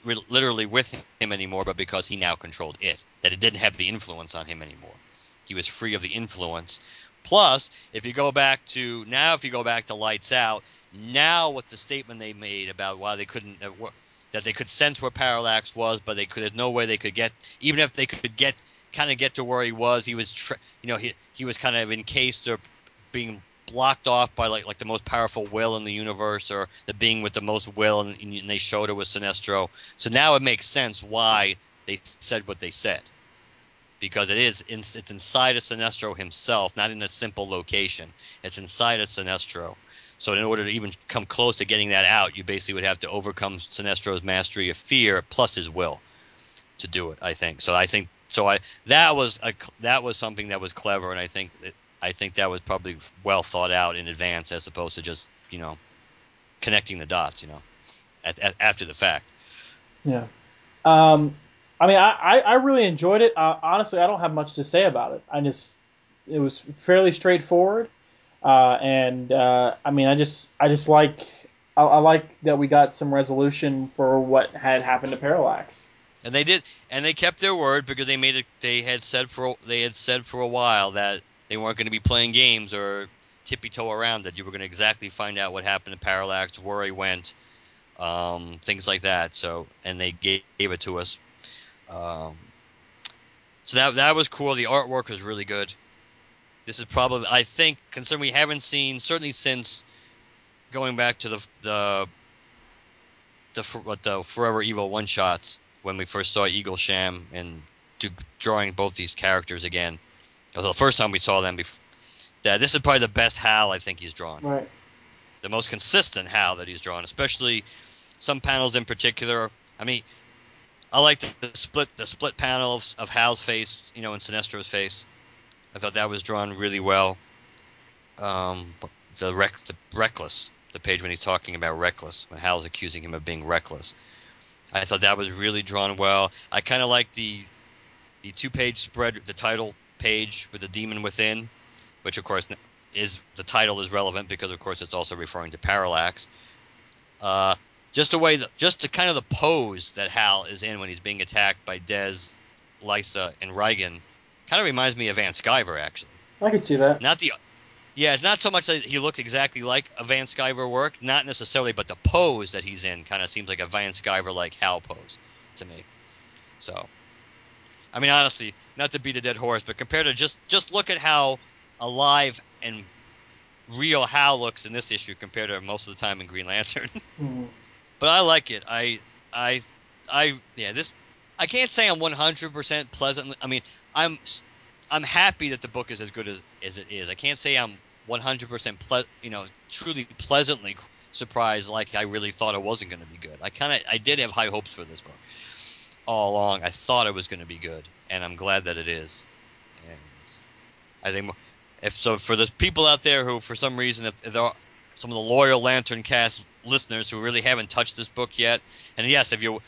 literally with him anymore, but because he now controlled it. That it didn't have the influence on him anymore. He was free of the influence. Plus, if you go back to now, if you go back to Lights Out, now what the statement they made about why they couldn't that they could sense where Parallax was, but they could there's no way they could get even if they could get kind of get to where he was. He was you know he he was kind of encased or being blocked off by like like the most powerful will in the universe or the being with the most will, and, and they showed it was Sinestro. So now it makes sense why they said what they said because it is it's inside of Sinestro himself, not in a simple location. It's inside of Sinestro. So in order to even come close to getting that out, you basically would have to overcome Sinestro's mastery of fear plus his will to do it. I think so. I think so. I that was a that was something that was clever, and I think that, I think that was probably well thought out in advance, as opposed to just you know connecting the dots. You know, at, at, after the fact. Yeah. Um, I mean, I, I, I really enjoyed it. Uh, honestly, I don't have much to say about it. I just it was fairly straightforward, uh, and uh, I mean, I just I just like I, I like that we got some resolution for what had happened to Parallax. And they did, and they kept their word because they made it. They had said for they had said for a while that they weren't going to be playing games or tippy toe around it. You were going to exactly find out what happened to Parallax, where he went, um, things like that. So, and they gave, gave it to us. Um, So that that was cool. The artwork was really good. This is probably, I think, considering we haven't seen certainly since going back to the the the, what the Forever Evil one shots when we first saw Eaglesham and do, drawing both these characters again. It was the first time we saw them. Before, that this is probably the best Hal I think he's drawn. Right. The most consistent Hal that he's drawn, especially some panels in particular. I mean, I like the, the split the split panel of, of Hal's face, you know, and Sinestro's face. I thought that was drawn really well. Um, the rec the reckless the page when he's talking about reckless when Hal's accusing him of being reckless. I thought that was really drawn well. I kind of like the the two page spread, the title page with the demon within, which of course is the title is relevant because of course it's also referring to Parallax. Uh, just the way, the, just the kind of the pose that Hal is in when he's being attacked by Dez, Lyssa, and Rigan, kind of reminds me of Van Sciver actually. I could see that. Not the, yeah, it's not so much that he looks exactly like a Van Sciver work, not necessarily, but the pose that he's in kind of seems like a Van Sciver like Hal pose to me. So, I mean, honestly, not to beat a dead horse, but compared to just just look at how alive and real Hal looks in this issue compared to most of the time in Green Lantern. Mm. but I like it. I I I yeah, this I can't say I'm 100% pleasant. I mean, I'm I'm happy that the book is as good as, as it is. I can't say I'm 100% ple- you know, truly pleasantly surprised like I really thought it wasn't going to be good. I kind of I did have high hopes for this book all along. I thought it was going to be good, and I'm glad that it is. And I think if so, for the people out there who, for some reason, if, if there are some of the loyal Lantern Cast listeners who really haven't touched this book yet, and yes, if you're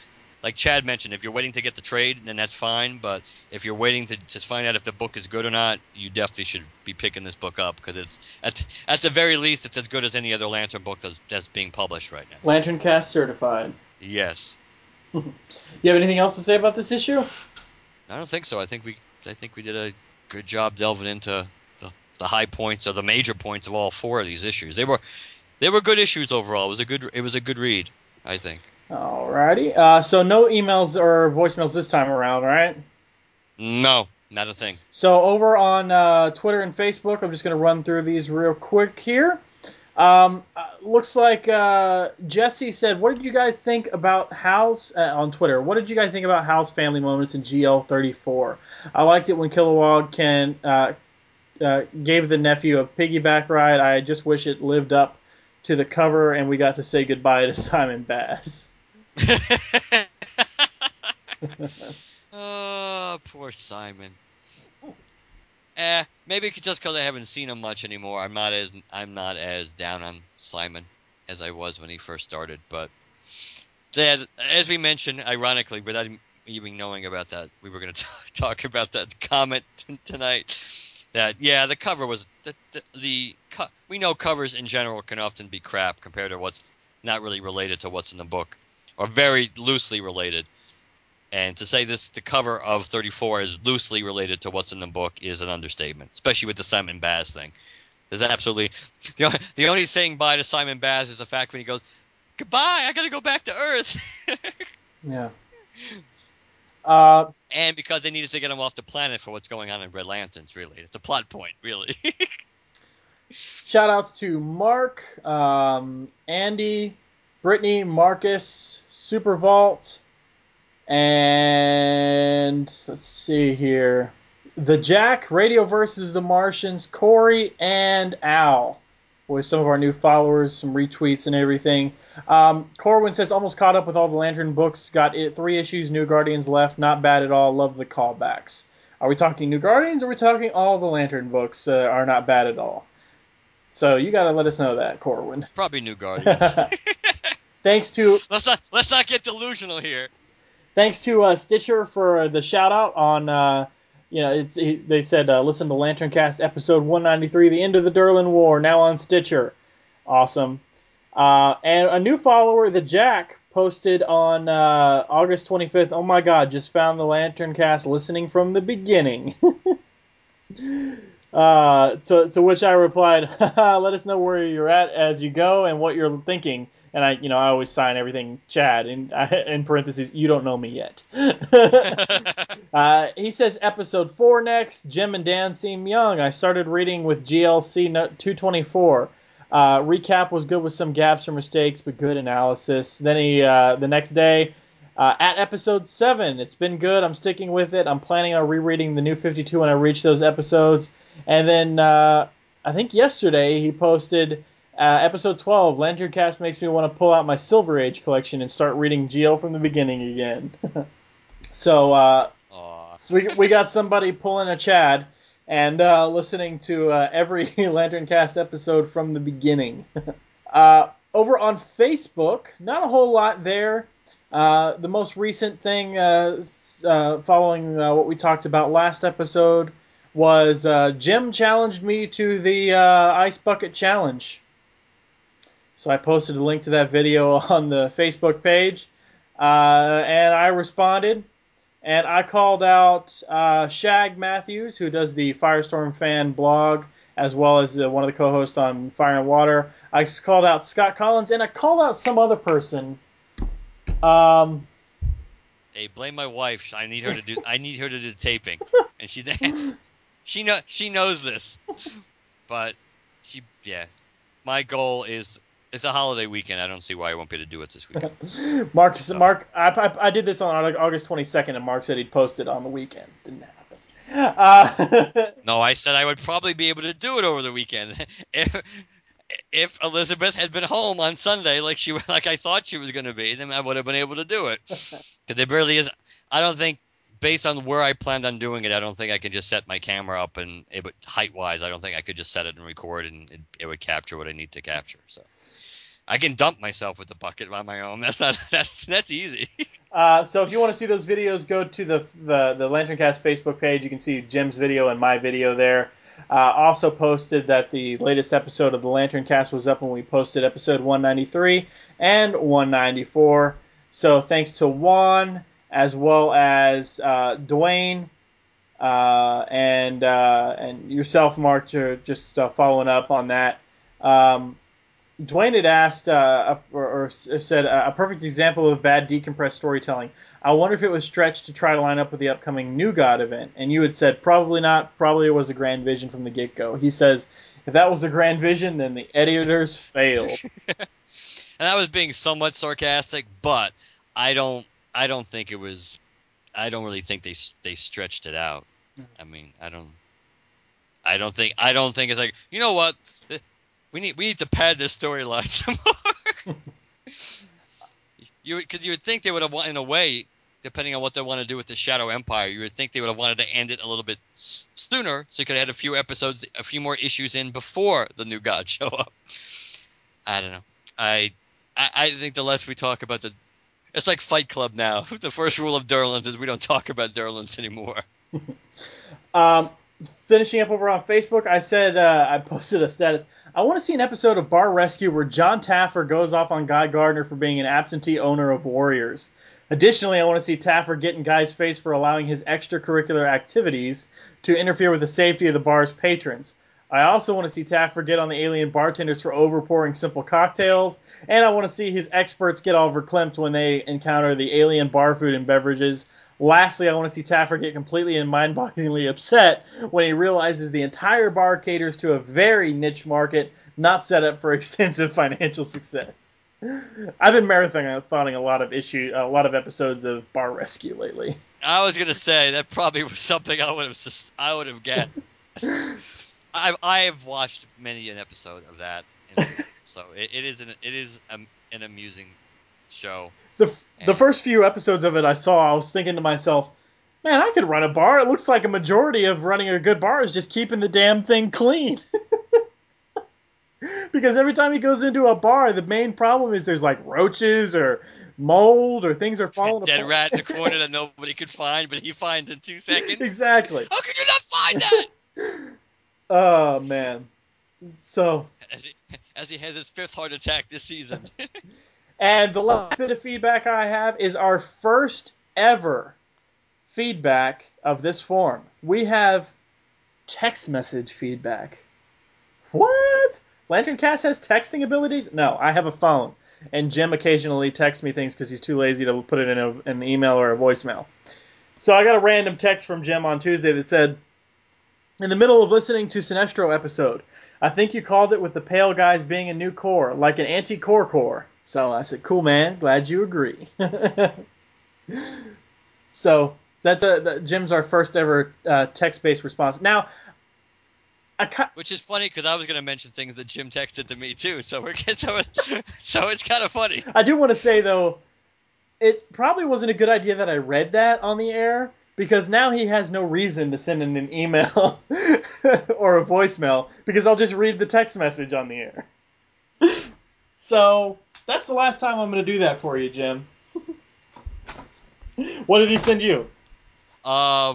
like Chad mentioned, if you're waiting to get the trade, then that's fine. But if you're waiting to just find out if the book is good or not, you definitely should be picking this book up because it's at at the very least it's as good as any other Lantern book that's, that's being published right now. Lantern Cast certified. Yes. you have anything else to say about this issue? I don't think so. I think we I think we did a good job delving into the, the high points or the major points of all four of these issues. They were they were good issues overall. It was a good it was a good read, I think. Alrighty. Uh, so no emails or voicemails this time around, right? No, not a thing. So over on uh, Twitter and Facebook, I'm just going to run through these real quick here. Um, uh, looks like uh, Jesse said, "What did you guys think about Hal's uh, on Twitter? What did you guys think about Hal's family moments in GL34? I liked it when Kilowog can uh, uh, gave the nephew a piggyback ride. I just wish it lived up to the cover and we got to say goodbye to Simon Baz." oh, poor Simon. Eh, maybe just because I haven't seen him much anymore. I'm not as I'm not as down on Simon as I was when he first started. But that, as we mentioned, ironically, without even knowing about that, we were going to talk about that comment tonight. That yeah, the cover was the, the, the co- we know covers in general can often be crap compared to what's not really related to what's in the book, or very loosely related. And to say this, the cover of 34 is loosely related to what's in the book is an understatement, especially with the Simon Baz thing. There's absolutely the only, the only saying bye to Simon Baz is the fact when he goes, "Goodbye, I got to go back to Earth." yeah. Uh, and because they needed to get him off the planet for what's going on in Red Lanterns, really, it's a plot point, really. shout outs to Mark, um, Andy, Brittany, Marcus, Super Vault, and let's see here. The Jack, Radio versus the Martians, Corey, and Al. With some of our new followers, some retweets and everything. Um, Corwin says, almost caught up with all the Lantern books. Got it, three issues, New Guardians left. Not bad at all. Love the callbacks. Are we talking New Guardians or are we talking all the Lantern books uh, are not bad at all? So you got to let us know that, Corwin. Probably New Guardians. Thanks to let's not let's not get delusional here. Thanks to uh, Stitcher for the shout out on. Uh, you know, it's it, they said uh, listen to Lantern Cast episode 193, the end of the Durlan War, now on Stitcher. Awesome. Uh, and a new follower, the Jack, posted on uh, August 25th. Oh my God! Just found the Lantern Cast listening from the beginning. Uh, to, to which I replied, let us know where you're at as you go and what you're thinking, and I, you know, I always sign everything Chad in in parentheses. You don't know me yet. uh, he says episode four next. Jim and Dan seem young. I started reading with GLC 224. Uh, recap was good with some gaps or mistakes, but good analysis. Then he, uh, the next day, uh, at episode 7, it's been good. I'm sticking with it. I'm planning on rereading the new 52 when I reach those episodes. And then uh, I think yesterday he posted uh, episode 12. Lantern Cast makes me want to pull out my Silver Age collection and start reading GL from the beginning again. so, uh, so we, we got somebody pulling a Chad and uh, listening to uh, every Lantern Cast episode from the beginning. uh, over on Facebook, not a whole lot there. Uh, the most recent thing uh, uh, following what we talked about last episode was Jim challenged me to the Ice Bucket Challenge. So I posted a link to that video on the Facebook page, and I responded and I called out uh, Shagg Matthews, who does the Firestorm fan blog, as well as uh, one of the co-hosts on Fire and Water. I called out Scott Collins, and I called out some other person. Um, hey, blame my wife. I need her to do. I need her to do taping, and she she know she knows this, but she yeah. My goal is it's a holiday weekend. I don't see why I won't be able to do it this weekend. Mark, so. Mark, I, I, I, did this on August 22nd, and Mark said he'd post it on the weekend. Didn't happen. Uh, no, I said I would probably be able to do it over the weekend if if Elizabeth had been home on Sunday, like she like I thought she was going to be. Then I would have been able to do it. Because there barely is. I don't think based on where I planned on doing it, I don't think I can just set my camera up and it would height wise. I don't think I could just set it and record and it, it would capture what I need to capture. So I can dump myself with the bucket on my own. That's not that's that's easy. Uh, so if you want to see those videos, go to the the, the LanternCast Facebook page. You can see Jim's video and my video there. Uh, also posted that the latest episode of the Lantern Cast was up when we posted episode 193 and 194. So thanks to Juan as well as uh, Dwayne uh, and uh, and yourself, Mark, just uh, following up on that. Um, Dwayne had asked uh, or, or, said a perfect example of bad decompressed storytelling. I wonder if it was stretched to try to line up with the upcoming New God event. And you had said probably not. Probably it was a grand vision from the get go. He says if that was the grand vision, then the editors failed. and that was being somewhat sarcastic, but I don't. I don't think it was. I don't really think they they stretched it out. I mean, I don't. I don't think. I don't think it's like you know what we need we need to pad this storyline some more. you because you would think they would have in a way, depending on what they want to do with the Shadow Empire, you would think they would have wanted to end it a little bit sooner, so you could have had a few episodes, a few more issues in before the new god show up. I don't know. I I, I think the less we talk about the it's like Fight Club now. The first rule of Durlans is we don't talk about Durlans anymore. um, finishing up over on Facebook, I said uh, I posted a status. I want to see an episode of Bar Rescue where Jon Taffer goes off on Guy Gardner for being an absentee owner of Warriors. Additionally, I want to see Taffer get in Guy's face for allowing his extracurricular activities to interfere with the safety of the bar's patrons. I also want to see Taffer get on the alien bartenders for overpouring simple cocktails, and I want to see his experts get all verklempt when they encounter the alien bar food and beverages Lastly, I want to see Taffer get completely and mind-bogglingly upset when he realizes the entire bar caters to a very niche market, not set up for extensive financial success. I've been marathoning a lot of issue, a lot of episodes of Bar Rescue lately. I was gonna say that probably was something I would have, I would have guessed. I've I have watched many an episode of that, so it, it is an it is um, an amusing show the the first few episodes of it I saw, I was thinking to myself, man, I could run a bar. It looks like a majority of running a good bar is just keeping the damn thing clean. because every time he goes into a bar, the main problem is there's like roaches or mold or things are falling Dead apart. rat in the corner that nobody could find, but he finds in two seconds. Exactly. How could you not find that? oh man. So as he, as he has his fifth heart attack this season. And the last bit of feedback I have is our first ever feedback of this form. We have text message feedback. What? Lantern Cast has texting abilities? No, I have a phone. and Jim occasionally texts me things because he's too lazy to put it in a, an email or a voicemail. So I got a random text from Jim on Tuesday that said, "In the middle of listening to Sinestro episode, I think you called it with the pale guys being a new core, like an anti-core core." So I said, "Cool, man. Glad you agree." so that's a that, Jim's our first ever uh, text-based response. Now, I ca- Which is funny because I was going to mention things that Jim texted to me too. So we're so so it's kind of funny. I do want to say though, it probably wasn't a good idea that I read that on the air because now he has no reason to send in an email or a voicemail because I'll just read the text message on the air. so that's the last time I'm going to do that for you, Jim. what did he send you? Uh,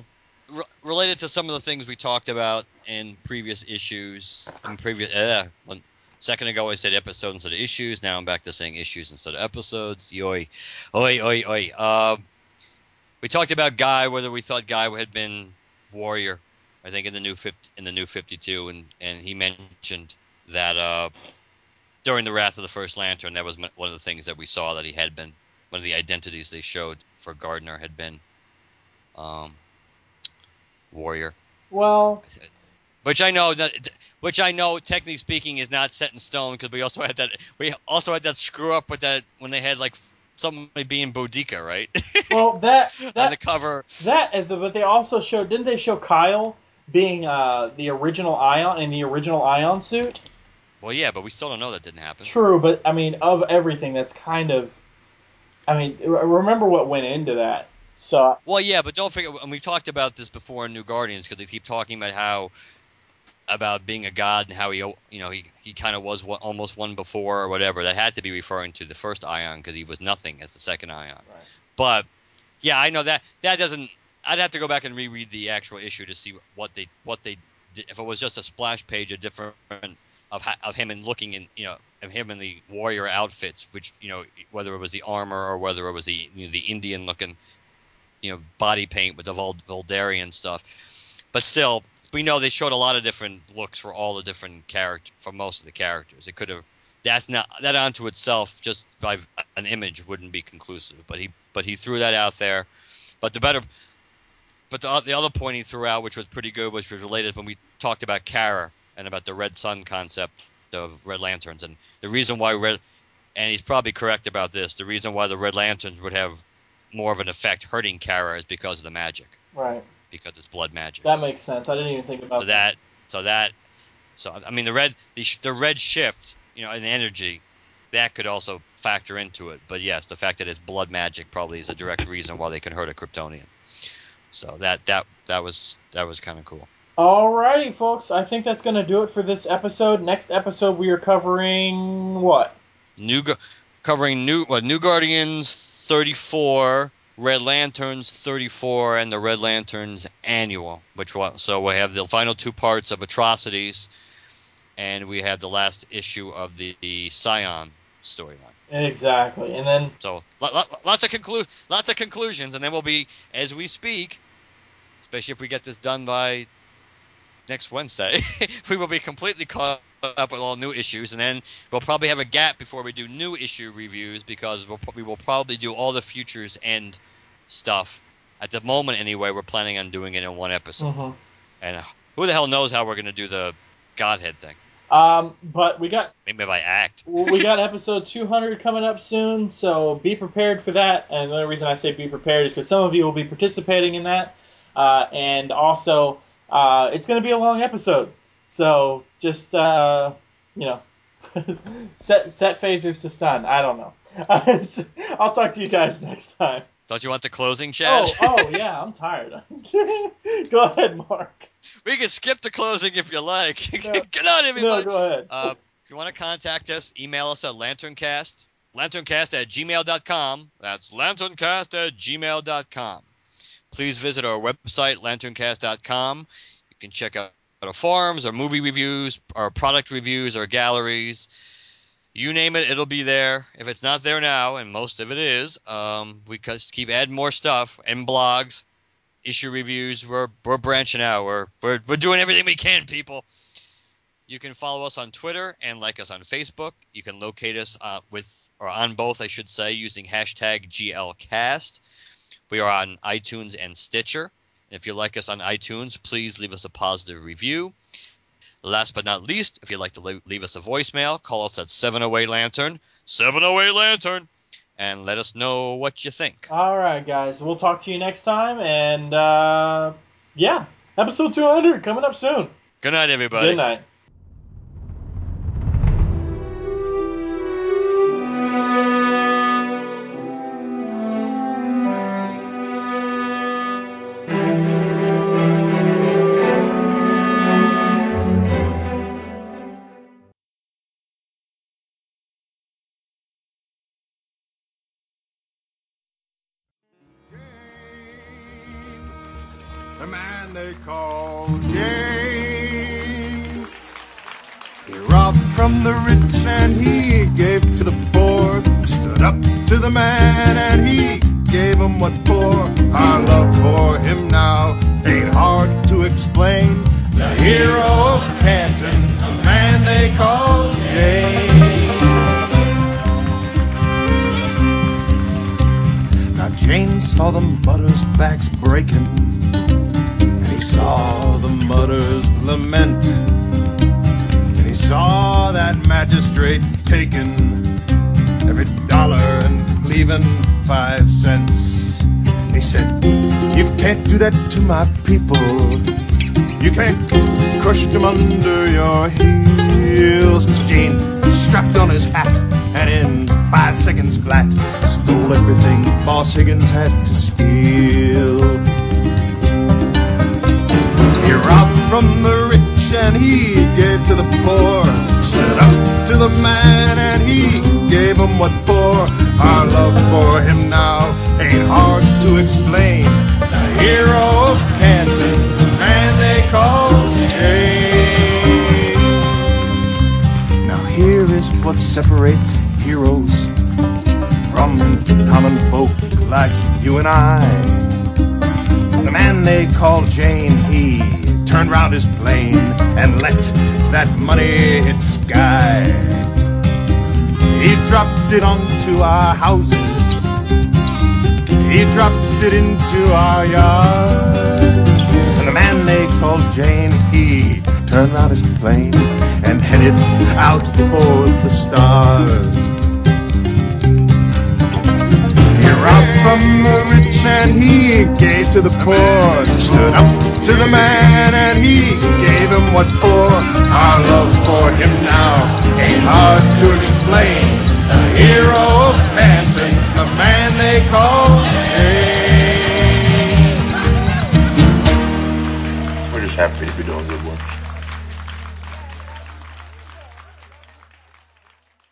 re- related to some of the things we talked about in previous issues. In previous, uh, one second ago I said episodes instead of issues. Now I'm back to saying issues instead of episodes. Yoy, oi, oi, oi. Uh, we talked about Guy, whether we thought Guy had been Warrior. I think in the new 50, in the new 52, and and he mentioned that uh, during the Wrath of the First Lantern, that was one of the things that we saw that he had been. One of the identities they showed for Gardner had been um, Warrior, Well, which I know that, which I know, technically speaking, is not set in stone because we also had that we also had that screw up with that when they had like somebody being Boodikka, right? well that On the cover. that but they also showed didn't they show Kyle being uh, the original Ion in the original Ion suit? Well, yeah, but we still don't know that didn't happen. True, but I mean, of everything, that's kind of. I mean, remember what went into that. So Well, yeah, but don't forget, and we've talked about this before in New Guardians because they keep talking about how about being a god and how he, you know, he he kind of was one, almost one before or whatever. That had to be referring to the first Ion because he was nothing as the second Ion. Right. But yeah, I know that that doesn't. I'd have to go back and reread the actual issue to see what they what they did. If it was just a splash page, a different of of him and looking in, you know, of him in the warrior outfits, which you know, whether it was the armor or whether it was the you know, the Indian looking, you know, body paint with the Vuldarian stuff. But still, we know they showed a lot of different looks for all the different character for most of the characters. It could have that's not that onto itself just by an image wouldn't be conclusive. But he but he threw that out there. But the better but the, the other point he threw out, which was pretty good, which was related when we talked about Kara and about the Red Sun concept of Red Lanterns, and the reason why Red, and he's probably correct about this. The reason why the Red Lanterns would have more of an effect hurting Kara is because of the magic, right, because it's blood magic. that makes sense. I didn't even think about so that, so that, so I mean the red, the, the red shift, you know, in energy, that could also factor into it. But yes, the fact that it's blood magic probably is a direct reason why they can hurt a Kryptonian. So that that that was that was kind of cool. Alrighty, folks. I think that's going to do it for this episode. Next episode, we are covering what? New covering new what New Guardians 34, Red Lanterns 34, and the Red Lanterns annual. Which will, so we have the final two parts of Atrocities, and we have the last issue of the, the Scion storyline. Exactly, and then So lo- lo- lots of conclu- lots of conclusions, and then we'll be as we speak, especially if we get this done by next Wednesday, we will be completely caught up with all new issues, and then we'll probably have a gap before we do new issue reviews because we'll, we will probably do all the futures end stuff. At the moment, anyway, we're planning on doing it in one episode, mhm. and who the hell knows how we're going to do the Godhead thing? um, but we got Maybe by act. we got episode 200 coming up soon, so be prepared for that. And the only reason I say be prepared is because some of you will be participating in that, uh, and also uh, it's going to be a long episode. So just uh, you know, set set phasers to stun. I don't know. I'll talk to you guys next time. Don't you want the closing, Chad? Oh, oh yeah, I'm tired. Go ahead, Mark. We can skip the closing if you like. No. Get on, everybody. No, go ahead. Uh, if you want to contact us, email us at lanterncast, lanterncast at gmail.com. That's lanterncast at gmail.com. Please visit our website, lanterncast.com. You can check out our forums, our movie reviews, our product reviews, our galleries. You name it, it'll be there. If it's not there now, and most of it is, um, we just keep adding more stuff and blogs, issue reviews. We're we're branching out. We're we're we're doing everything we can, people. You can follow us on Twitter and like us on Facebook. You can locate us uh, with or on both, I should say, using hashtag GLCast. We are on iTunes and Stitcher. And if you like us on iTunes, please leave us a positive review. Last but not least, if you'd like to leave us a voicemail, call us at 708 Lantern, 708 Lantern, and let us know what you think. All right, guys. We'll talk to you next time. And uh, yeah, episode 200 coming up soon. Good night, everybody. Good night. Higgins had to and I. The man they called Jayne, he turned round his plane and let that money hit sky. He dropped it onto our houses. He dropped it into our yard. And the man they called Jayne, he turned round his plane and headed out for the stars. Robbed from the rich and he gave to the poor. Stood up to the man and he gave him what for. Our love for him now ain't hard to explain. The hero of Canton, the man they call